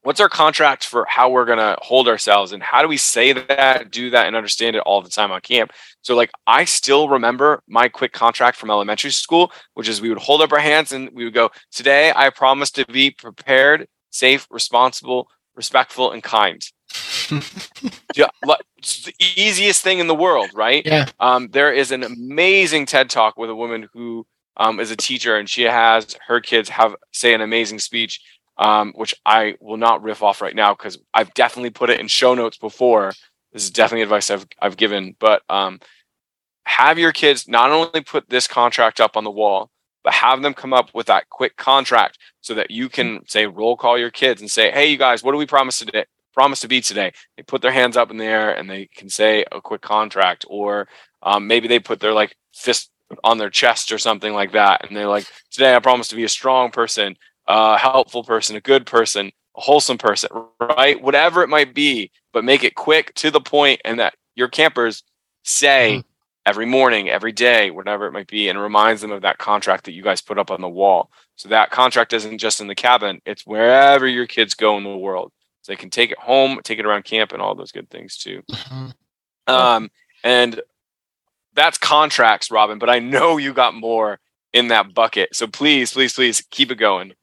what's our contract for how we're going to hold ourselves and how do we say that, do that, and understand it all the time on camp? So, like, I still remember my quick contract from elementary school, which is we would hold up our hands and we would go, Today, I promise to be prepared, safe, responsible, respectful, and kind. yeah, it's the easiest thing in the world, right? Yeah. Um, there is an amazing TED talk with a woman who um, is a teacher, and she has her kids have say an amazing speech, um, which I will not riff off right now because I've definitely put it in show notes before. This is definitely advice I've I've given, but um, have your kids not only put this contract up on the wall, but have them come up with that quick contract so that you can say roll call your kids and say, "Hey, you guys, what do we promise today? Promise to be today?" They put their hands up in the air and they can say a quick contract, or um, maybe they put their like fist on their chest or something like that. And they're like, today I promise to be a strong person, a helpful person, a good person, a wholesome person, right? Whatever it might be, but make it quick to the point and that your campers say mm-hmm. every morning, every day, whatever it might be, and reminds them of that contract that you guys put up on the wall. So that contract isn't just in the cabin, it's wherever your kids go in the world. So they can take it home, take it around camp, and all those good things too. Mm-hmm. Um, And that's contracts, Robin, but I know you got more in that bucket. So please, please, please keep it going.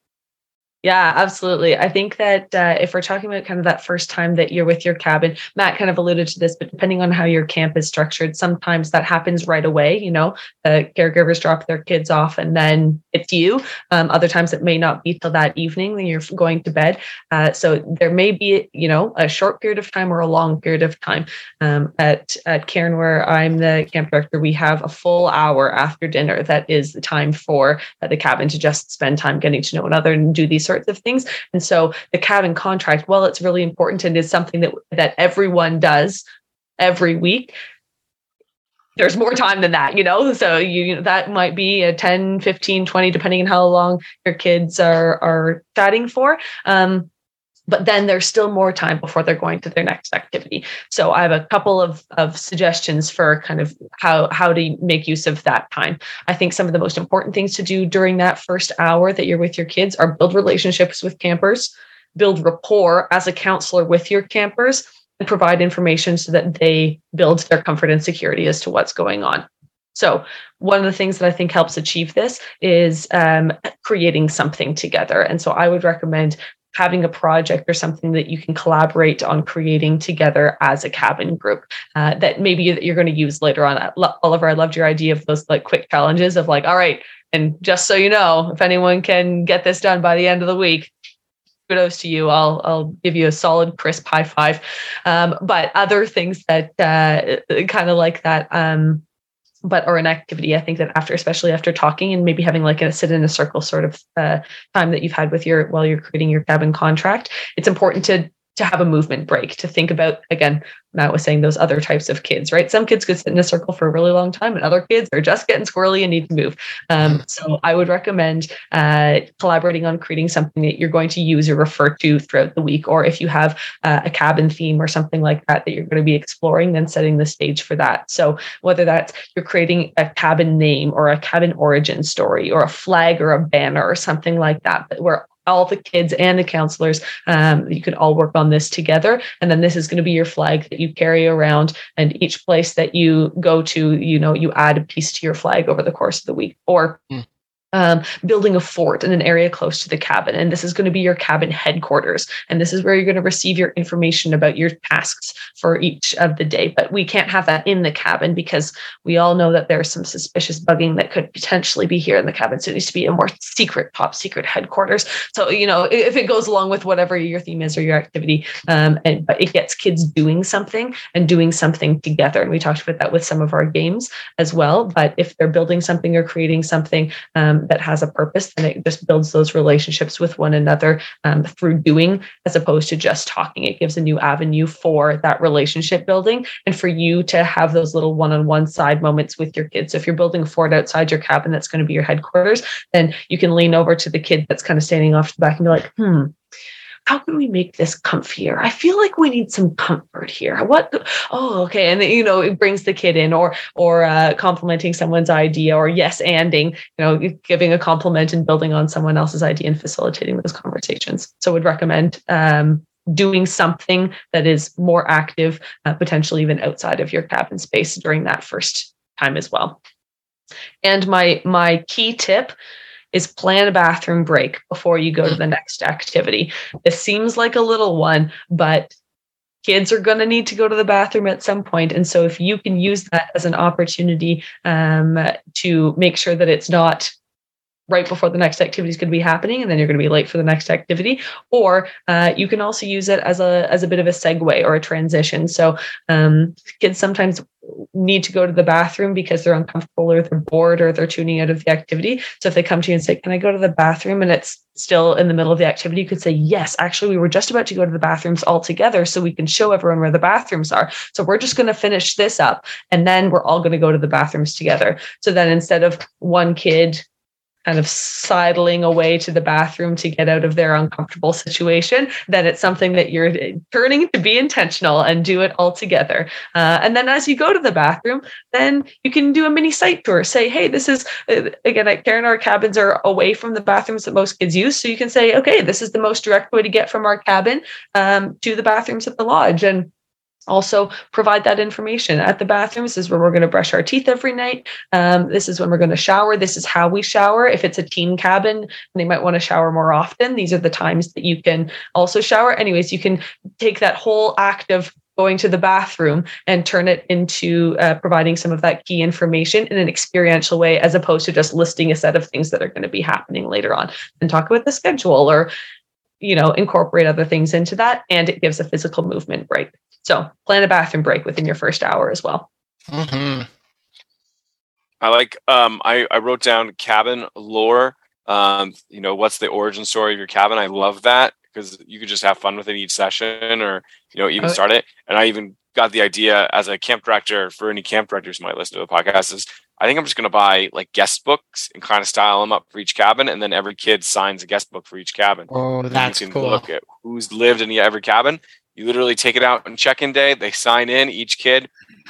Yeah, absolutely. I think that uh, if we're talking about kind of that first time that you're with your cabin, Matt kind of alluded to this, but depending on how your camp is structured, sometimes that happens right away. You know, the caregivers drop their kids off and then it's you. Um, other times it may not be till that evening when you're going to bed. Uh, so there may be, you know, a short period of time or a long period of time. Um, at at Cairn, where I'm the camp director, we have a full hour after dinner that is the time for uh, the cabin to just spend time getting to know one another and do these sorts sorts of things. And so the cabin contract, while it's really important and is something that that everyone does every week, there's more time than that, you know? So you that might be a 10, 15, 20, depending on how long your kids are are chatting for. Um, but then there's still more time before they're going to their next activity. So i have a couple of, of suggestions for kind of how how to make use of that time. I think some of the most important things to do during that first hour that you're with your kids are build relationships with campers build rapport as a counselor with your campers and provide information so that they build their comfort and security as to what's going on. So, one of the things that I think helps achieve this is um, creating something together. And so, I would recommend having a project or something that you can collaborate on creating together as a cabin group uh, that maybe you're going to use later on. Oliver, I loved your idea of those like quick challenges of like, all right, and just so you know, if anyone can get this done by the end of the week, kudos to you. I'll I'll give you a solid crisp high five. Um, but other things that uh, kind of like that. Um, but or an activity i think that after especially after talking and maybe having like a sit in a circle sort of uh, time that you've had with your while you're creating your cabin contract it's important to to have a movement break to think about again matt was saying those other types of kids right? Some kids could sit in a circle for a really long time and other kids are just getting squirrely and need to move. Um, so i would recommend uh, collaborating on creating something that you're going to use or refer to throughout the week or if you have uh, a cabin theme or something like that that you're going to be exploring then setting the stage for that. So whether that's you're creating a cabin name or a cabin origin story or a flag or a banner or something like that but where all the kids and the counselors um, you could all work on this together. And then this is going to be your flag that you carry around. And each place that you go to you know you add a piece to your flag over the course of the week. Or mm um, building a fort in an area close to the cabin. And this is going to be your cabin headquarters. And this is where you're going to receive your information about your tasks for each of the day. But we can't have that in the cabin because we all know that there's some suspicious bugging that could potentially be here in the cabin. So it needs to be a more secret, top secret headquarters. So, you know, if it goes along with whatever your theme is or your activity, um, and but it gets kids doing something and doing something together. And we talked about that with some of our games as well. But if they're building something or creating something, um, that has a purpose, then it just builds those relationships with one another um, through doing as opposed to just talking. It gives a new avenue for that relationship building and for you to have those little one on one side moments with your kids. So if you're building a fort outside your cabin that's going to be your headquarters, then you can lean over to the kid that's kind of standing off the back and be like, hmm, how can we make this comfier? I feel like we need some comfort here. What? Oh, okay. And you know, it brings the kid in, or or uh, complimenting someone's idea, or yes, anding. You know, giving a compliment and building on someone else's idea and facilitating those conversations. So, would recommend um, doing something that is more active, uh, potentially even outside of your cabin space during that first time as well. And my my key tip is plan a bathroom break before you go to the next activity. This seems like a little one, but kids are going to need to go to the bathroom at some point and so if you can use that as an opportunity um, to make sure that it's not right before the next activity is going to be happening and then you're going to be late for the next activity. Or uh, you can also use it as a as a bit of a segue or a transition. So um, kids sometimes need to go to the bathroom because they're uncomfortable or they're bored or they're tuning out of the activity. So if they come to you and say can i go to the bathroom? and it's still in the middle of the activity you could say yes actually we were just about to go to the bathrooms all together so we can show everyone where the bathrooms are. So we're just going to finish this up and then we're all going to go to the bathrooms together. So then instead of one kid kind of sidling away to the bathroom to get out of their uncomfortable situation, then it's something that you're turning to be intentional and do it all together. Uh, and then as you go to the bathroom, then you can do a mini site tour. Say, hey, this is, uh, again, at Cairn, our cabins are away from the bathrooms that most kids use. So you can say, okay, this is the most direct way to get from our cabin um, to the bathrooms at the lodge. And also provide that information at the bathrooms this is where we're going to brush our teeth every night. Um, this is when we're going to shower. This is how we shower. If it's a teen cabin they might want to shower more often. These are the times that you can also shower. Anyways you can take that whole act of going to the bathroom and turn it into uh, providing some of that key information in an experiential way as opposed to just listing a set of things that are going to be happening later on. And talk about the schedule or you know incorporate other things into that and it gives a physical movement break so plan a bathroom break within your first hour as well. Mm-hmm. I like. Um, I I wrote down cabin lore. Um, you know, what's the origin story of your cabin? I love that because you could just have fun with it each session, or you know, even oh. start it. And I even got the idea as a camp director for any camp directors who might listen to the podcast is I think I'm just going to buy like guest books and kind of style them up for each cabin, and then every kid signs a guest book for each cabin. Oh, that's you can cool. Look at who's lived in every cabin, you literally take it out on check-in day. They sign in. Each kid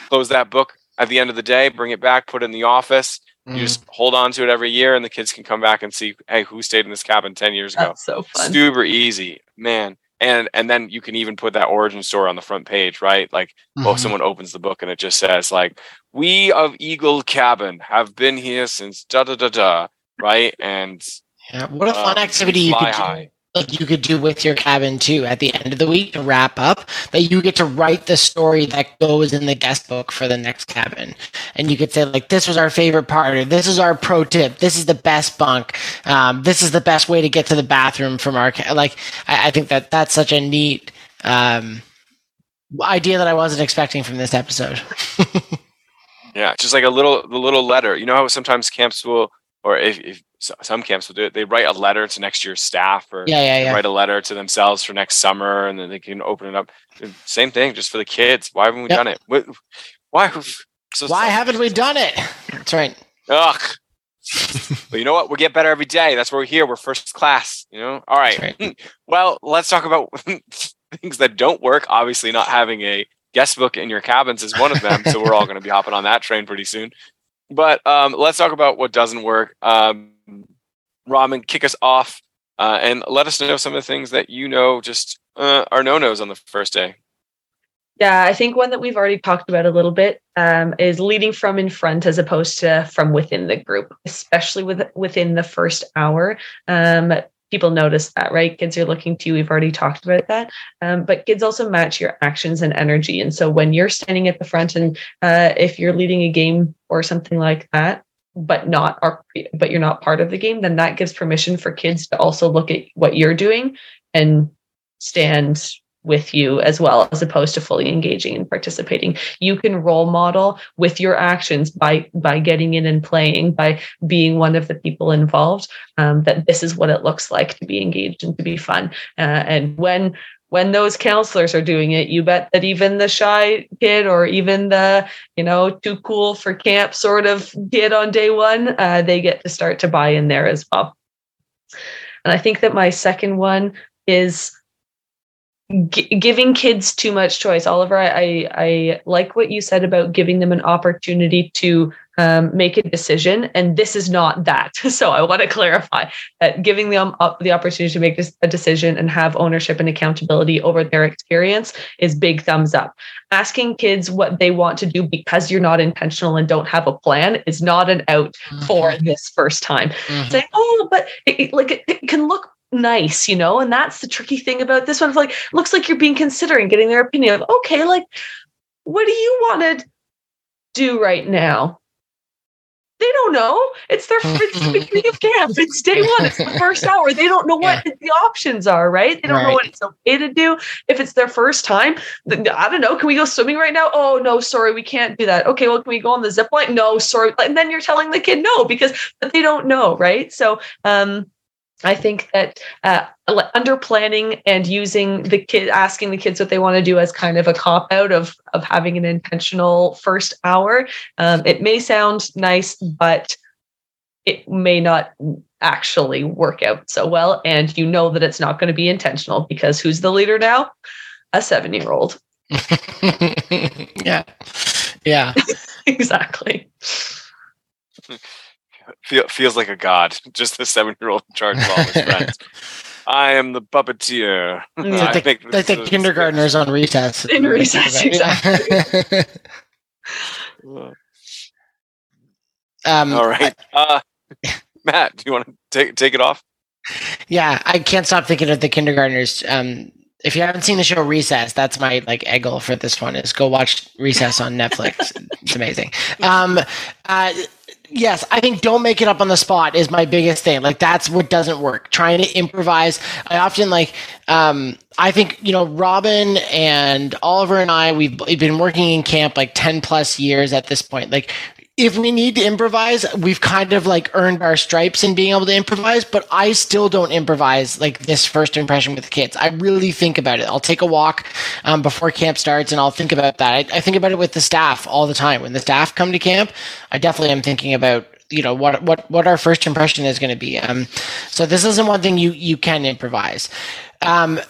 close that book at the end of the day, bring it back, put it in the office. Mm. You just hold on to it every year, and the kids can come back and see, hey, who stayed in this cabin ten years ago? That's so fun. Super easy, man. And and then you can even put that origin story on the front page, right? Like, oh, mm-hmm. oh, someone opens the book and it just says like, "We of Eagle Cabin have been here since da da da da," right? And yeah, what a fun um, activity you could high. do like you could do with your cabin too. At the end of the week to wrap up that you get to write the story that goes in the guest book for the next cabin. And you could say like this was our favorite part or this is our pro tip this is the best bunk um, this is the best way to get to the bathroom from our ca-. like I, I, think that that's such a neat um, idea that i wasn't expecting from this episode. Yeah just like a little the little letter. You know how sometimes camps will or if, if some camps will do it. They write a letter to next year's staff, or yeah, yeah, yeah. write a letter to themselves for next summer, and then they can open it up. Same thing, just for the kids. Why haven't we yep. done it? Why? So Why haven't we done it? That's right. Ugh. but you know what? We get better every day. That's why we're here. We're first class. You know. All right. right. Well, let's talk about things that don't work. Obviously, not having a guest book in your cabins is one of them. so we're all going to be hopping on that train pretty soon. But um, let's talk about what doesn't work. Um, Robin, kick us off uh, and let us know some of the things that you know just uh, are no nos on the first day. Yeah, I think one that we've already talked about a little bit um, is leading from in front as opposed to from within the group, especially with within the first hour. Um, people notice that, right? Kids are looking to you. We've already talked about that. Um, but kids also match your actions and energy. And so when you're standing at the front and uh, if you're leading a game or something like that, but not are but you're not part of the game then that gives permission for kids to also look at what you're doing and stand with you as well as opposed to fully engaging and participating. You can role model with your actions by by getting in and playing by being one of the people involved um, that this is what it looks like to be engaged and to be fun. Uh, and when when those counselors are doing it, you bet that even the shy kid or even the, you know, too cool for camp sort of kid on day one, uh, they get to start to buy in there as well. And I think that my second one is g- giving kids too much choice. Oliver, I, I, I like what you said about giving them an opportunity to um, make a decision, and this is not that. So I want to clarify that giving them up the opportunity to make a decision and have ownership and accountability over their experience is big thumbs up. Asking kids what they want to do because you're not intentional and don't have a plan is not an out mm-hmm. for this first time. Mm-hmm. Saying, "Oh, but it, it, like it, it can look nice, you know, and that's the tricky thing about this one. Like, looks like you're being considering getting their opinion of, okay, like, what do you want to do right now? They don't know. It's their it's the beginning of camp. It's day one. It's the first hour. They don't know what yeah. the options are, right? They don't right. know what it's okay to do. If it's their first time, I don't know. Can we go swimming right now? Oh no, sorry, we can't do that. Okay, well, can we go on the zip line? No, sorry. And then you're telling the kid no because they don't know, right? So um I think that uh, under planning and using the kid, asking the kids what they want to do as kind of a cop out of of having an intentional first hour, um, it may sound nice, but it may not actually work out so well. And you know that it's not going to be intentional because who's the leader now? A seven year old. yeah, yeah, exactly. Feel, feels like a god. Just the seven year old in charge of all his friends. I am the puppeteer. Yeah. I Like the, think like the is- kindergartners on recess. In recess, exactly. um, All right. Uh, Matt, do you want to take take it off? Yeah, I can't stop thinking of the kindergartners. Um, if you haven't seen the show Recess, that's my like eggle for this one is go watch Recess on Netflix. it's amazing. Um, uh, yes, I think don't make it up on the spot is my biggest thing. Like that's what doesn't work. Trying to improvise. I often like. Um, I think you know Robin and Oliver and I. We've, we've been working in camp like ten plus years at this point. Like if we need to improvise, we've kind of like earned our stripes in being able to improvise, but I still don't improvise like this first impression with the kids. I really think about it. I'll take a walk um, before camp starts and I'll think about that. I, I think about it with the staff all the time. When the staff come to camp, I definitely am thinking about you know what what what our first impression is going to be. Um, so this isn't one thing you you can improvise. Um,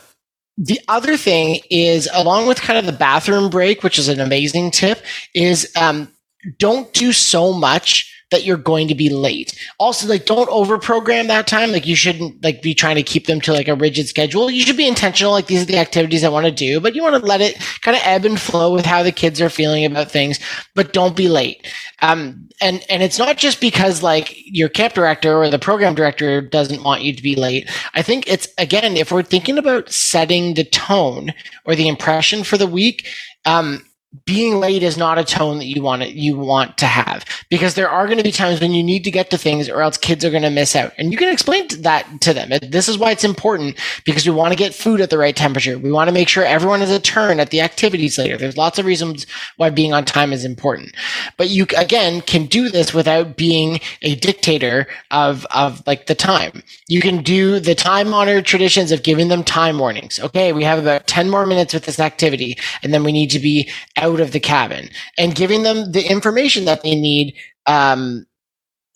the other thing is, along with kind of the bathroom break, which is an amazing tip, is um, don't do so much that you're going to be late. Also, like don't over program that time. Like you shouldn't like be trying to keep them to like a rigid schedule. You should be intentional. Like these are the activities I want to do, but you want to let it kind of ebb and flow with how the kids are feeling about things. But don't be late. Um, and and it's not just because like your camp director or the program director doesn't want you to be late. I think it's again if we're thinking about setting the tone or the impression for the week. Um, being late is not a tone that you want to, you want to have. Because there are going to be times when you need to get to things or else kids are going to miss out. And you can explain that to them. This is why it's important because we want to get food at the right temperature. We want to make sure everyone has a turn at the activities later. There's lots of reasons why being on time is important. But you again can do this without being a dictator of of like the time. You can do the time honored traditions of giving them time warnings. Okay we have about 10 more minutes with this activity and then we need to be out of the cabin and giving them the information that they need um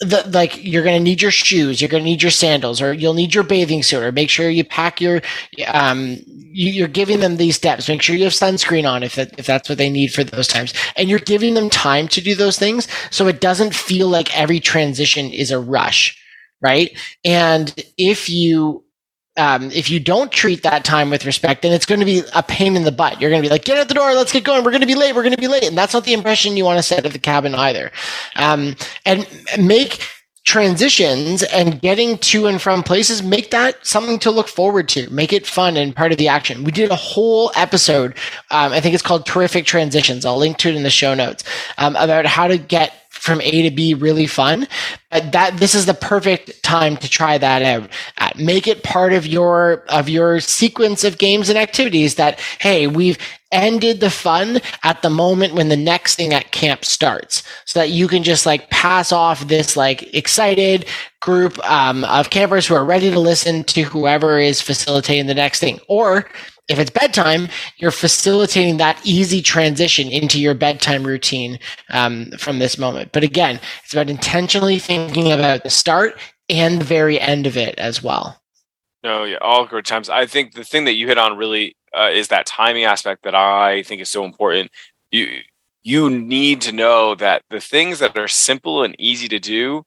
the, like you're going to need your shoes you're going to need your sandals or you'll need your bathing suit or make sure you pack your um you, you're giving them these steps. Make sure you have sunscreen on if that, if that's what they need for those times. And you're giving them time to do those things so it doesn't feel like every transition is a rush right? And if you um, if you don't treat that time with respect, then it's going to be a pain in the butt. You're going to be like, get out the door, let's get going. We're going to be late. We're going to be late. And that's not the impression you want to set of the cabin either. Um, and make transitions and getting to and from places, make that something to look forward to. Make it fun and part of the action. We did a whole episode. Um, I think it's called Terrific Transitions. I'll link to it in the show notes um, about how to get from A to B really fun. But that this is the perfect time to try that out. Uh, make it part of your of your sequence of games and activities that hey, we've ended the fun at the moment when the next thing at camp starts so that you can just like pass off this like excited group um, of campers who are ready to listen to whoever is facilitating the next thing or if it's bedtime, you're facilitating that easy transition into your bedtime routine um, from this moment. But again, it's about intentionally thinking about the start and the very end of it as well. No, yeah, all good times. I think the thing that you hit on really uh, is that timing aspect that I think is so important. You you need to know that the things that are simple and easy to do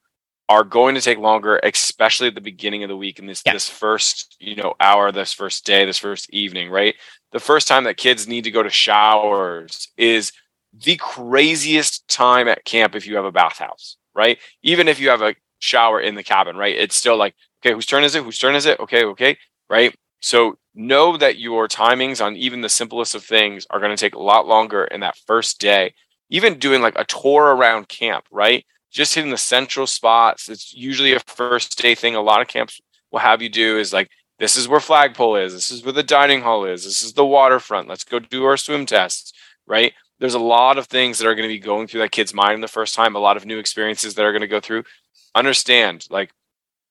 are going to take longer, especially at the beginning of the week in this Yeah. this first you know hour, this first day, this first evening, right? The first time that kids need to go to showers is the craziest time at camp if you have a bathhouse, right? Even if you have a shower in the cabin, right? It's still like, okay, whose turn is it? Whose turn is it? Okay, okay, right? So know that your timings on even the simplest of things are going to take a lot longer in that first day. Even doing like a tour around camp, right? Just hitting the central spots. It's usually a first day thing. A lot of camps will have you do is like, this is where flagpole is. This is where the dining hall is. This is the waterfront. Let's go do our swim tests, right? There's a lot of things that are going to be going through that kid's mind the first time, a lot of new experiences that are going to go through. Understand, like,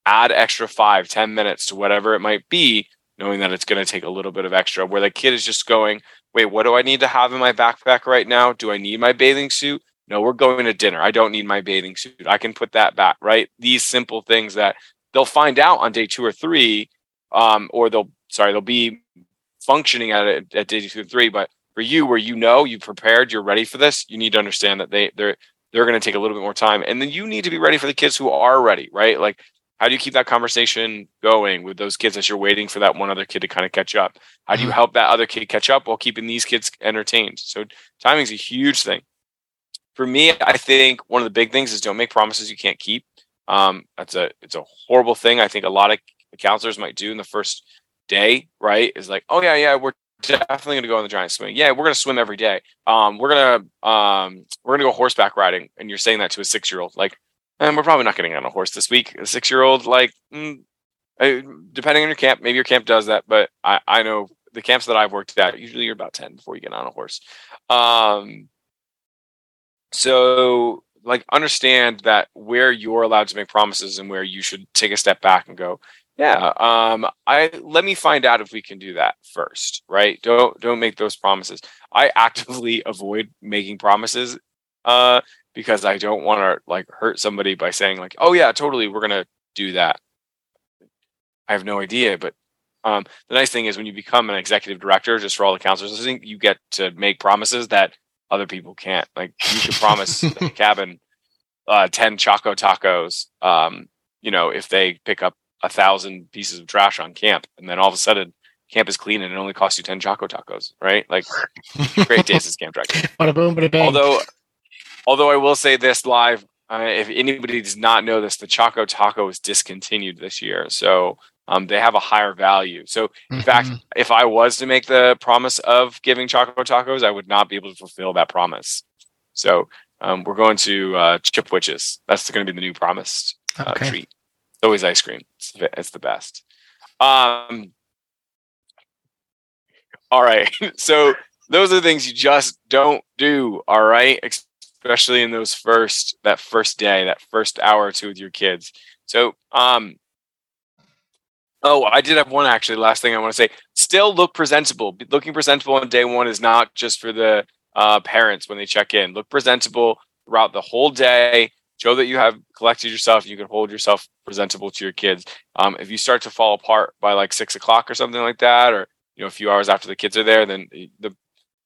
add extra five, ten minutes to whatever it might be, knowing that it's going to take a little bit of extra, where the kid is just going, wait, what do I need to have in my backpack right now? Do I need my bathing suit? No, we're going to dinner. I don't need my bathing suit. I can put that back, right? These simple things that they'll find out on day two or three, um, or they'll, sorry, they'll be functioning at it at day two or three. But for you, where you know you've prepared, you're ready for this, you need to understand that they they're they're going to take a little bit more time, and then you need to be ready for the kids who are ready, right? Like How do you keep that conversation going with those kids as you're waiting for that one other kid to kind of catch up? How do you help that other kid catch up while keeping these kids entertained? So timing is a huge thing. For me, I think one of the big things is don't make promises you can't keep. Um, that's a it's a horrible thing. I think a lot of counselors might do in the first day, right? Is like, oh yeah, yeah, we're definitely gonna go on the giant swing. Yeah, we're gonna swim every day. Um, we're gonna um, we're gonna go horseback riding, and you're saying that to a six year old, like, and we're probably not getting on a horse this week. A six year old, like, mm, depending on your camp, maybe your camp does that, but I I know the camps that I've worked at, usually you're about ten before you get on a horse. Um, so like understand that where you're allowed to make promises and where you should take a step back and go yeah um i let me find out if we can do that first right? Don't don't make those promises. I actively avoid making promises uh because i don't want to like hurt somebody by saying like oh yeah totally we're gonna do that. I have no idea but um the nice thing is when you become an executive director just for all the counselors i think you get to make promises that other people can't like you can promise cabin uh 10 choco tacos um you know if they pick up a thousand pieces of trash on camp, and then all of a sudden camp is clean and it only costs you ten choco tacos, right? Like great days as camp director. Bada boom, bada bang. Although, although I will say this live, uh, if anybody does not know this, the choco taco is discontinued this year, so um, they have a higher value. So, in mm-hmm. fact, if I was to make the promise of giving choco tacos, I would not be able to fulfill that promise. So, um, we're going to uh, Chipwiches. That's going to be the new promised uh, okay. treat always ice cream. It's, it's the best. Um, all right. So those are the things you just don't do. All right. Especially in those first, that first day, that first hour or two with your kids. So, um, oh, I did have one actually. Last thing I want to say still look presentable. Looking presentable on day one is not just for the uh, parents when they check in. Look presentable throughout the whole day show that you have collected yourself you can hold yourself presentable to your kids um, if you start to fall apart by like six o'clock or something like that or you know a few hours after the kids are there then the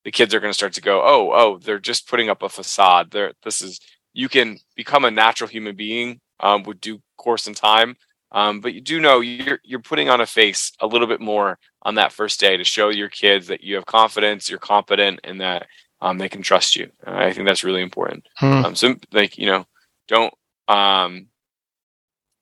the kids are going to start to go oh oh they're just putting up a facade there this is you can become a natural human being um, with due course and time um, but you do know you're you're putting on a face a little bit more on that first day to show your kids that you have confidence you're confident and that um, they can trust you. Uh, i think that's really important. Hmm. Um, so like you know don't um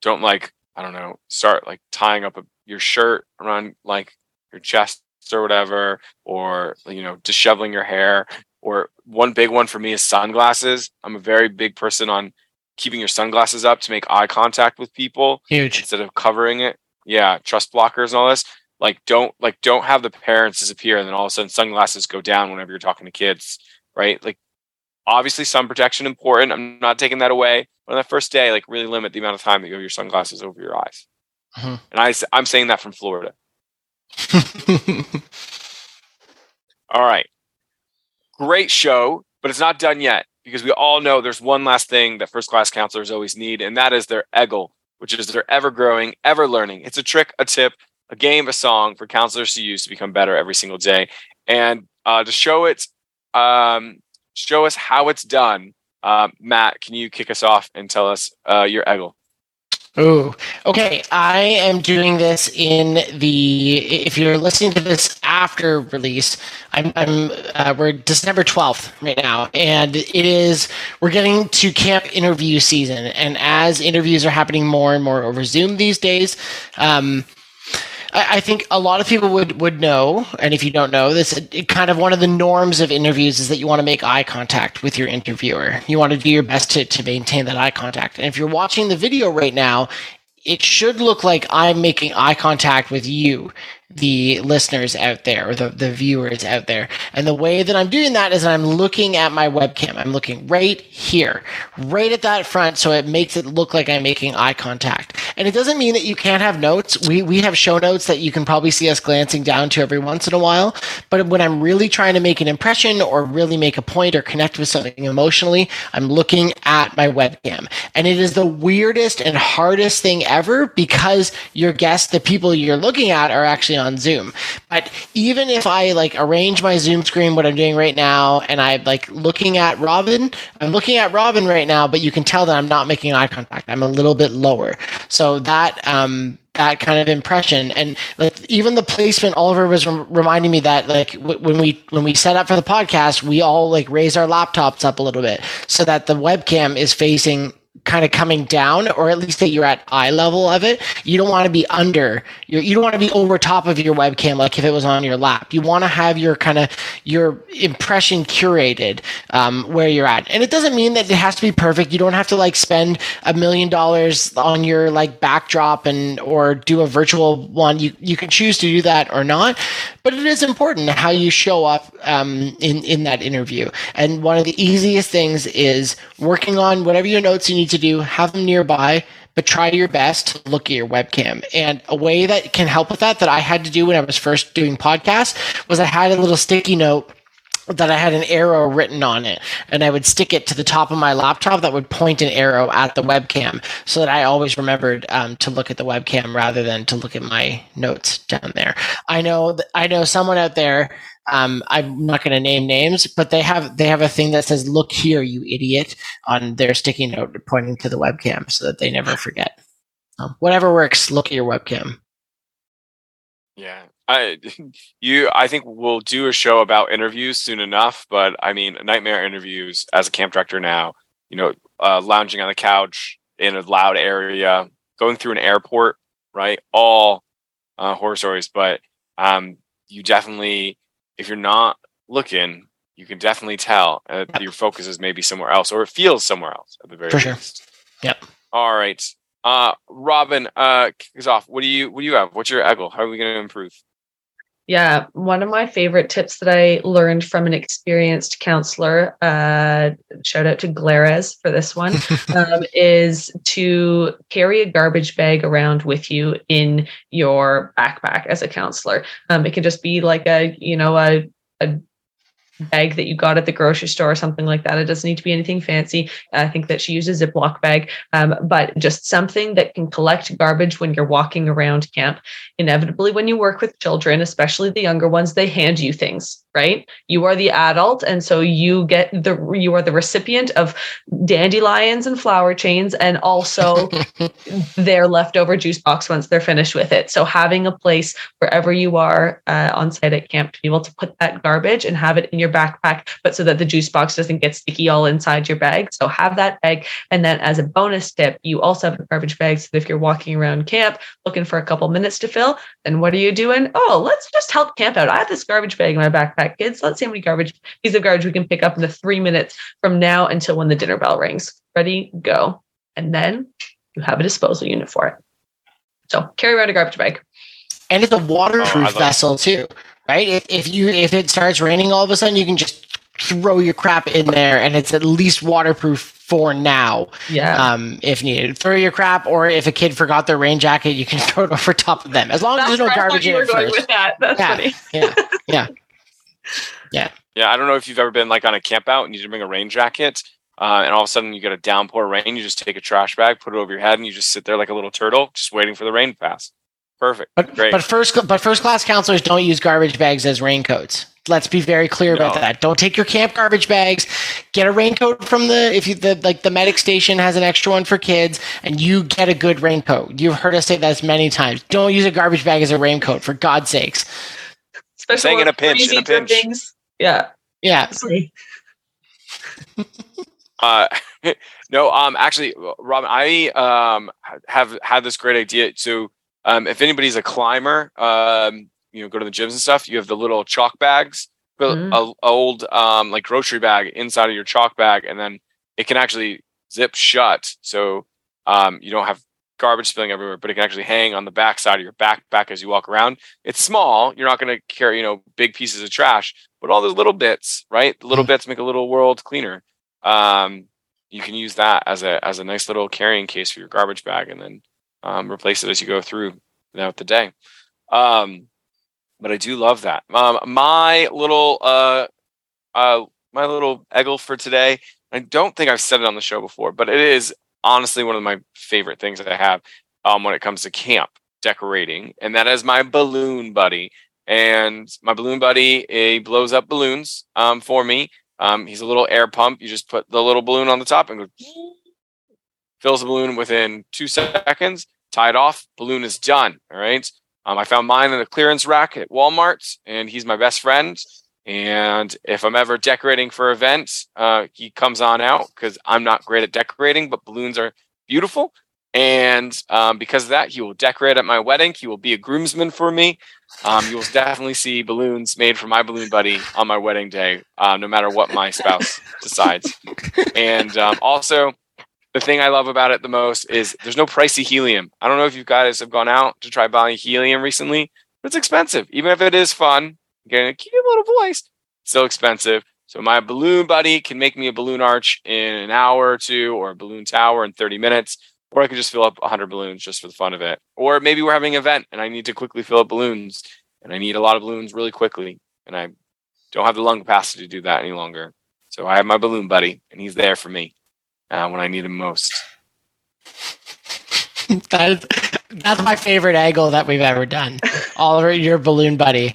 don't like i don't know start like tying up a, your shirt around like your chest or whatever or you know disheveling your hair. Or one big one for me is sunglasses. I'm a very big person on keeping your sunglasses up to make eye contact with people huge instead of covering it yeah trust blockers and all this like don't like don't have the parents disappear and then all of a sudden sunglasses go down whenever you're talking to kids right like Obviously, sun protection important. I'm not taking that away. But on that first day, like really limit the amount of time that you have your sunglasses over your eyes. Uh-huh. And I, I'm saying that from Florida. all right. Great show, but it's not done yet because we all know there's one last thing that first class counselors always need, and that is their EGGLE, which is their ever growing, ever learning. It's a trick, a tip, a game, a song for counselors to use to become better every single day. And uh, to show it um, show us how it's done. Uh, Matt, can you kick us off and tell us uh, your EGGLE? Oh, okay. I am doing this in the. If you're listening to this after release, I'm. I'm. Uh, we're December twelfth right now, and it is. We're getting to camp interview season, and as interviews are happening more and more over Zoom these days, um, I, I think a lot of people would would know, and if you don't know this, it, it kind of one of the norms of interviews is that you want to make eye contact with your interviewer. You want to do your best to to maintain that eye contact. And if you're watching the video right now, it should look like I'm making eye contact with you the listeners out there or the, the viewers out there. And the way that I'm doing that is I'm looking at my webcam. I'm looking right here, right at that front, so it makes it look like I'm making eye contact. And it doesn't mean that you can't have notes. We we have show notes that you can probably see us glancing down to every once in a while. But when I'm really trying to make an impression or really make a point or connect with something emotionally, I'm looking at my webcam. And it is the weirdest and hardest thing ever because your guests, the people you're looking at, are actually on Zoom. But even if I like arrange my Zoom screen, what I'm doing right now, and I'm like looking at Robin, I'm looking at Robin right now, but you can tell that I'm not making eye contact. I'm a little bit lower. So that um, that kind of impression and like even the placement oliver was rem- reminding me that like w- when we when we set up for the podcast we all like raise our laptops up a little bit so that the webcam is facing kind of coming down or at least that you're at eye level of it you don't want to be under you're, you don't want to be over top of your webcam like if it was on your lap. You want to have your kind of your impression curated um, where you're at. And it doesn't mean that it has to be perfect. You don't have to like spend a million dollars on your like backdrop and or do a virtual one. You, you can choose to do that or not but it is important how you show up um, in in that interview. And one of the easiest things is working on whatever your notes you need to do, have them nearby, but try your best to look at your webcam. And a way that can help with that, that I had to do when I was first doing podcasts, was I had a little sticky note that I had an arrow written on it, and I would stick it to the top of my laptop that would point an arrow at the webcam, so that I always remembered um, to look at the webcam rather than to look at my notes down there. I know, th- I know someone out there um, I'm not going to name names, but they have they have a thing that says "Look here, you idiot" on their sticky note, pointing to the webcam, so that they never forget. Um, whatever works. Look at your webcam. Yeah, I you I think we'll do a show about interviews soon enough. But I mean, nightmare interviews as a camp director now. You know, uh, lounging on the couch in a loud area, going through an airport, right? All uh, horror stories, but um, you definitely if you're not looking, you can definitely tell uh, yep. your focus is maybe somewhere else, or it feels somewhere else at the very For least. Sure. Yep. All right, uh, Robin, uh, kick us off. What do you What do you have? What's your eggle? How are we going to improve? Yeah, one of my favorite tips that I learned from an experienced counselor, uh, shout out to Glares for this one, um, is to carry a garbage bag around with you in your backpack as a counselor. Um, it can just be like a, you know, a, a bag that you got at the grocery store or something like that. It doesn't need to be anything fancy. I think that she uses a Ziploc bag, um, but just something that can collect garbage when you're walking around camp. Inevitably, when you work with children, especially the younger ones, they hand you things, right? You are the adult, and so you get the you are the recipient of dandelions and flower chains, and also their leftover juice box once they're finished with it. So having a place wherever you are uh, on site at camp to be able to put that garbage and have it in your your backpack, but so that the juice box doesn't get sticky all inside your bag. So have that bag. And then as a bonus tip, you also have a garbage bag. So if you're walking around camp looking for a couple minutes to fill, then what are you doing? Oh, let's just help camp out. I have this garbage bag in my backpack, kids. Let's see how many garbage piece of garbage we can pick up in the three minutes from now until when the dinner bell rings. Ready, go. And then you have a disposal unit for it. So carry around a garbage bag. And it's a waterproof oh, vessel too right? If, if you if it starts raining all of a sudden, you can just throw your crap in there, and it's at least waterproof for now. Yeah. Um, if needed, throw your crap, or if a kid forgot their rain jacket, you can throw it over top of them. As long as there's no garbage in it first. With that. That's yeah, funny. yeah. Yeah. Yeah. Yeah. I don't know if you've ever been like on a camp out and you need to bring a rain jacket. Uh, and all of a sudden you get a downpour rain, you just take a trash bag, put it over your head, and you just sit there like a little turtle, just waiting for the rain to pass. Perfect. But, Great. but first, but first class counselors don't use garbage bags as raincoats. Let's be very clear no. about that. Don't take your camp garbage bags. Get a raincoat from the if you the like the medic station has an extra one for kids, and you get a good raincoat. You've heard us say that many times. Don't use a garbage bag as a raincoat, for God's sakes. Especially Saying in a pinch, in a pinch. Things. Yeah. Yeah. uh, no, um, actually, Robin, I um have had this great idea. So um, if anybody's a climber, um, you know, go to the gyms and stuff, you have the little chalk bags, put mm-hmm. a, old um, like grocery bag inside of your chalk bag, and then it can actually zip shut, so um, you don't have garbage spilling everywhere, but it can actually hang on the back side of your backpack as you walk around. It's small; you're not going to carry you know big pieces of trash, but all those little bits, right? The little mm-hmm. bits make a little world cleaner. Um, you can use that as a as a nice little carrying case for your garbage bag, and then um, replace it as you go through throughout the day. Um, but I do love that. Um, my little uh, uh, my little eggle for today. I don't think I've said it on the show before, but it is honestly one of my favorite things that I have um, when it comes to camp decorating, and that is my balloon buddy. And my balloon buddy, he blows up balloons um, for me. Um, he's a little air pump. You just put the little balloon on the top and go fills the balloon within two seconds tie it off, balloon is done. All right. Um, I found mine in a clearance rack at Walmart, and he's my best friend. And if I'm ever decorating for events, uh, he comes on out because I'm not great at decorating, but balloons are beautiful. And um, because of that, he will decorate at my wedding. He will be a groomsman for me. Um, you will definitely see balloons made for my balloon buddy on my wedding day, uh, no matter what my spouse decides. And um, also, the thing I love about it the most is there's no pricey helium. I don't know if you guys have gone out to try buying helium recently, but it's expensive. Even if it is fun, getting a cute little voice, still expensive. So my balloon buddy can make me a balloon arch in an hour or two, or a balloon tower in 30 minutes, or I could just fill up 100 balloons just for the fun of it. Or maybe we're having an event and I need to quickly fill up balloons, and I need a lot of balloons really quickly, and I don't have the lung capacity to do that any longer. So I have my balloon buddy, and he's there for me uh, when I need him most. that is, that's my favorite angle that we've ever done. Oliver, your balloon buddy.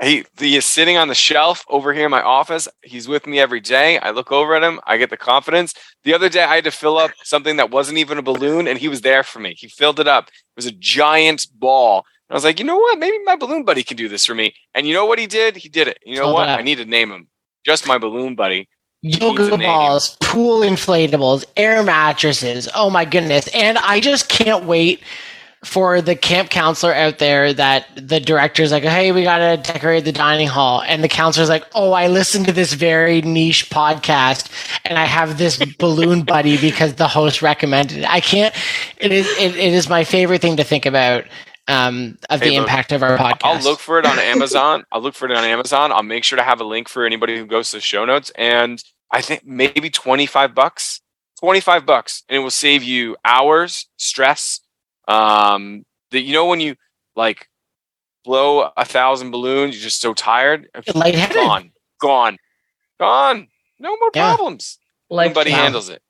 He, he is sitting on the shelf over here in my office. He's with me every day. I look over at him. I get the confidence. The other day, I had to fill up something that wasn't even a balloon, and he was there for me. He filled it up. It was a giant ball. And I was like, you know what? Maybe my balloon buddy can do this for me. And you know what he did? He did it. You know what? up. I need to name him. Just my balloon buddy. Yoga Needs a name. balls, pool inflatables, air mattresses. Oh my goodness. And I just can't wait for the camp counselor out there that the director's like, hey, we got to decorate the dining hall. And the counselor's like, oh, I listened to this very niche podcast and I have this balloon buddy because the host recommended it. I can't, it is, it, it is my favorite thing to think about um, of Hey, the look, impact of our podcast. I'll look for it on Amazon. I'll look for it on Amazon. I'll make sure to have a link for anybody who goes to the show notes. And I think maybe 25 bucks, 25 bucks, and it will save you hours, stress. Um, that you know, when you like blow a thousand balloons, you're just so tired. lightheaded. Gone, gone, gone. No more Yeah. problems. Balloon Life Buddy Wow. handles it.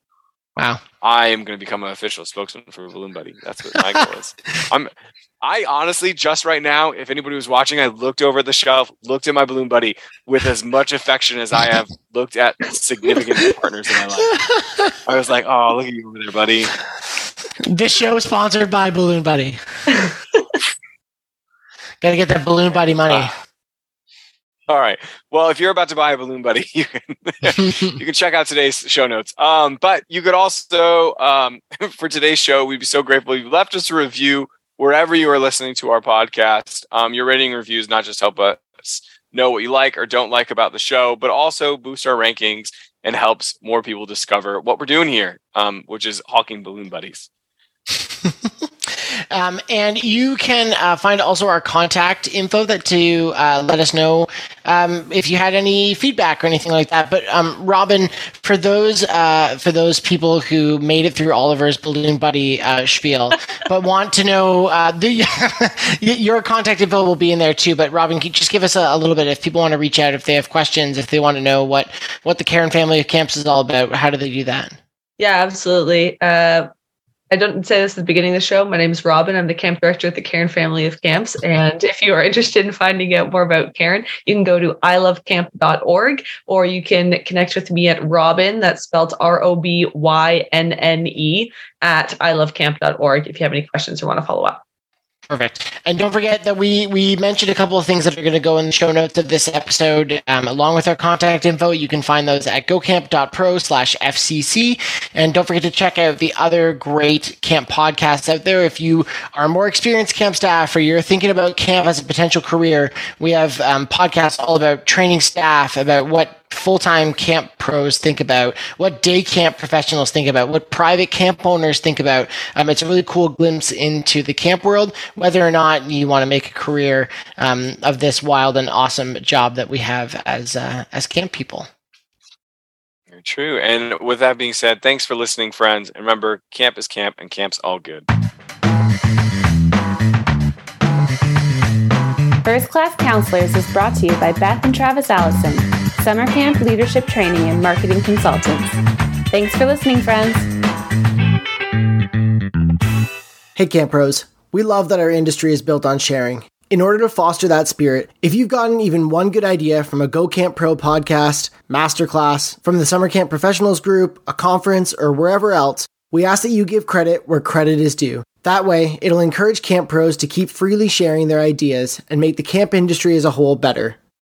Wow. I am going to become an official spokesman for Balloon Buddy. That's what my goal is. I'm. I honestly, just right now, if anybody was watching, I looked over at the shelf, looked at my Balloon Buddy with as much affection as I have looked at significant partners in my life. I was like, "Oh, look at you over there, buddy." This show is sponsored by Balloon Buddy. Gotta get that Balloon Buddy money. Ah. All right. Well, if you're about to buy a Balloon Buddy, you can you can check out today's show notes. Um, but you could also, um, for today's show, we'd be so grateful if you left us a review wherever you are listening to our podcast. Um, your rating and reviews not just help us know what you like or don't like about the show, but also boost our rankings and helps more people discover what we're doing here, um, which is hawking balloon buddies. Um, and you can uh, find also our contact info that to uh, let us know um, if you had any feedback or anything like that. But um, Robin, for those uh, for those people who made it through Oliver's balloon buddy uh, spiel, but want to know uh, the your contact info will be in there too. But Robin, can you just give us a, a little bit if people want to reach out, if they have questions, if they want to know what what the Karen family of camps is all about. How do they do that? Yeah, absolutely. I don't say this at the beginning of the show. My name is Robin. I'm the camp director at the Karen family of camps. And if you are interested in finding out more about Karen, you can go to ilovecamp.org or you can connect with me at Robin, that's spelled R O B Y N N E, at ilovecamp.org if you have any questions or want to follow up. Perfect. And don't forget that we we mentioned a couple of things that are going to go in the show notes of this episode, um, along with our contact info. You can find those at gocamp.pro slash FCC. And don't forget to check out the other great camp podcasts out there. If you are more experienced camp staff or you're thinking about camp as a potential career, we have um, podcasts all about training staff, about what full-time camp pros think about, what day camp professionals think about, what private camp owners think about. Um, it's a really cool glimpse into the camp world, whether or not you want to make a career um, of this wild and awesome job that we have as uh, as camp people. Very true. And with that being said, thanks for listening, friends. And remember, camp is camp, and camp's all good. First Class Counselors is brought to you by Beth and Travis Allison, Summer Camp Leadership Training and Marketing Consultants. Thanks for listening, friends. Hey, Camp Pros. We love that our industry is built on sharing. In order to foster that spirit, if you've gotten even one good idea from a Go Camp Pro podcast, masterclass, from the Summer Camp Professionals Group, a conference, or wherever else, we ask that you give credit where credit is due. That way, it'll encourage camp pros to keep freely sharing their ideas and make the camp industry as a whole better.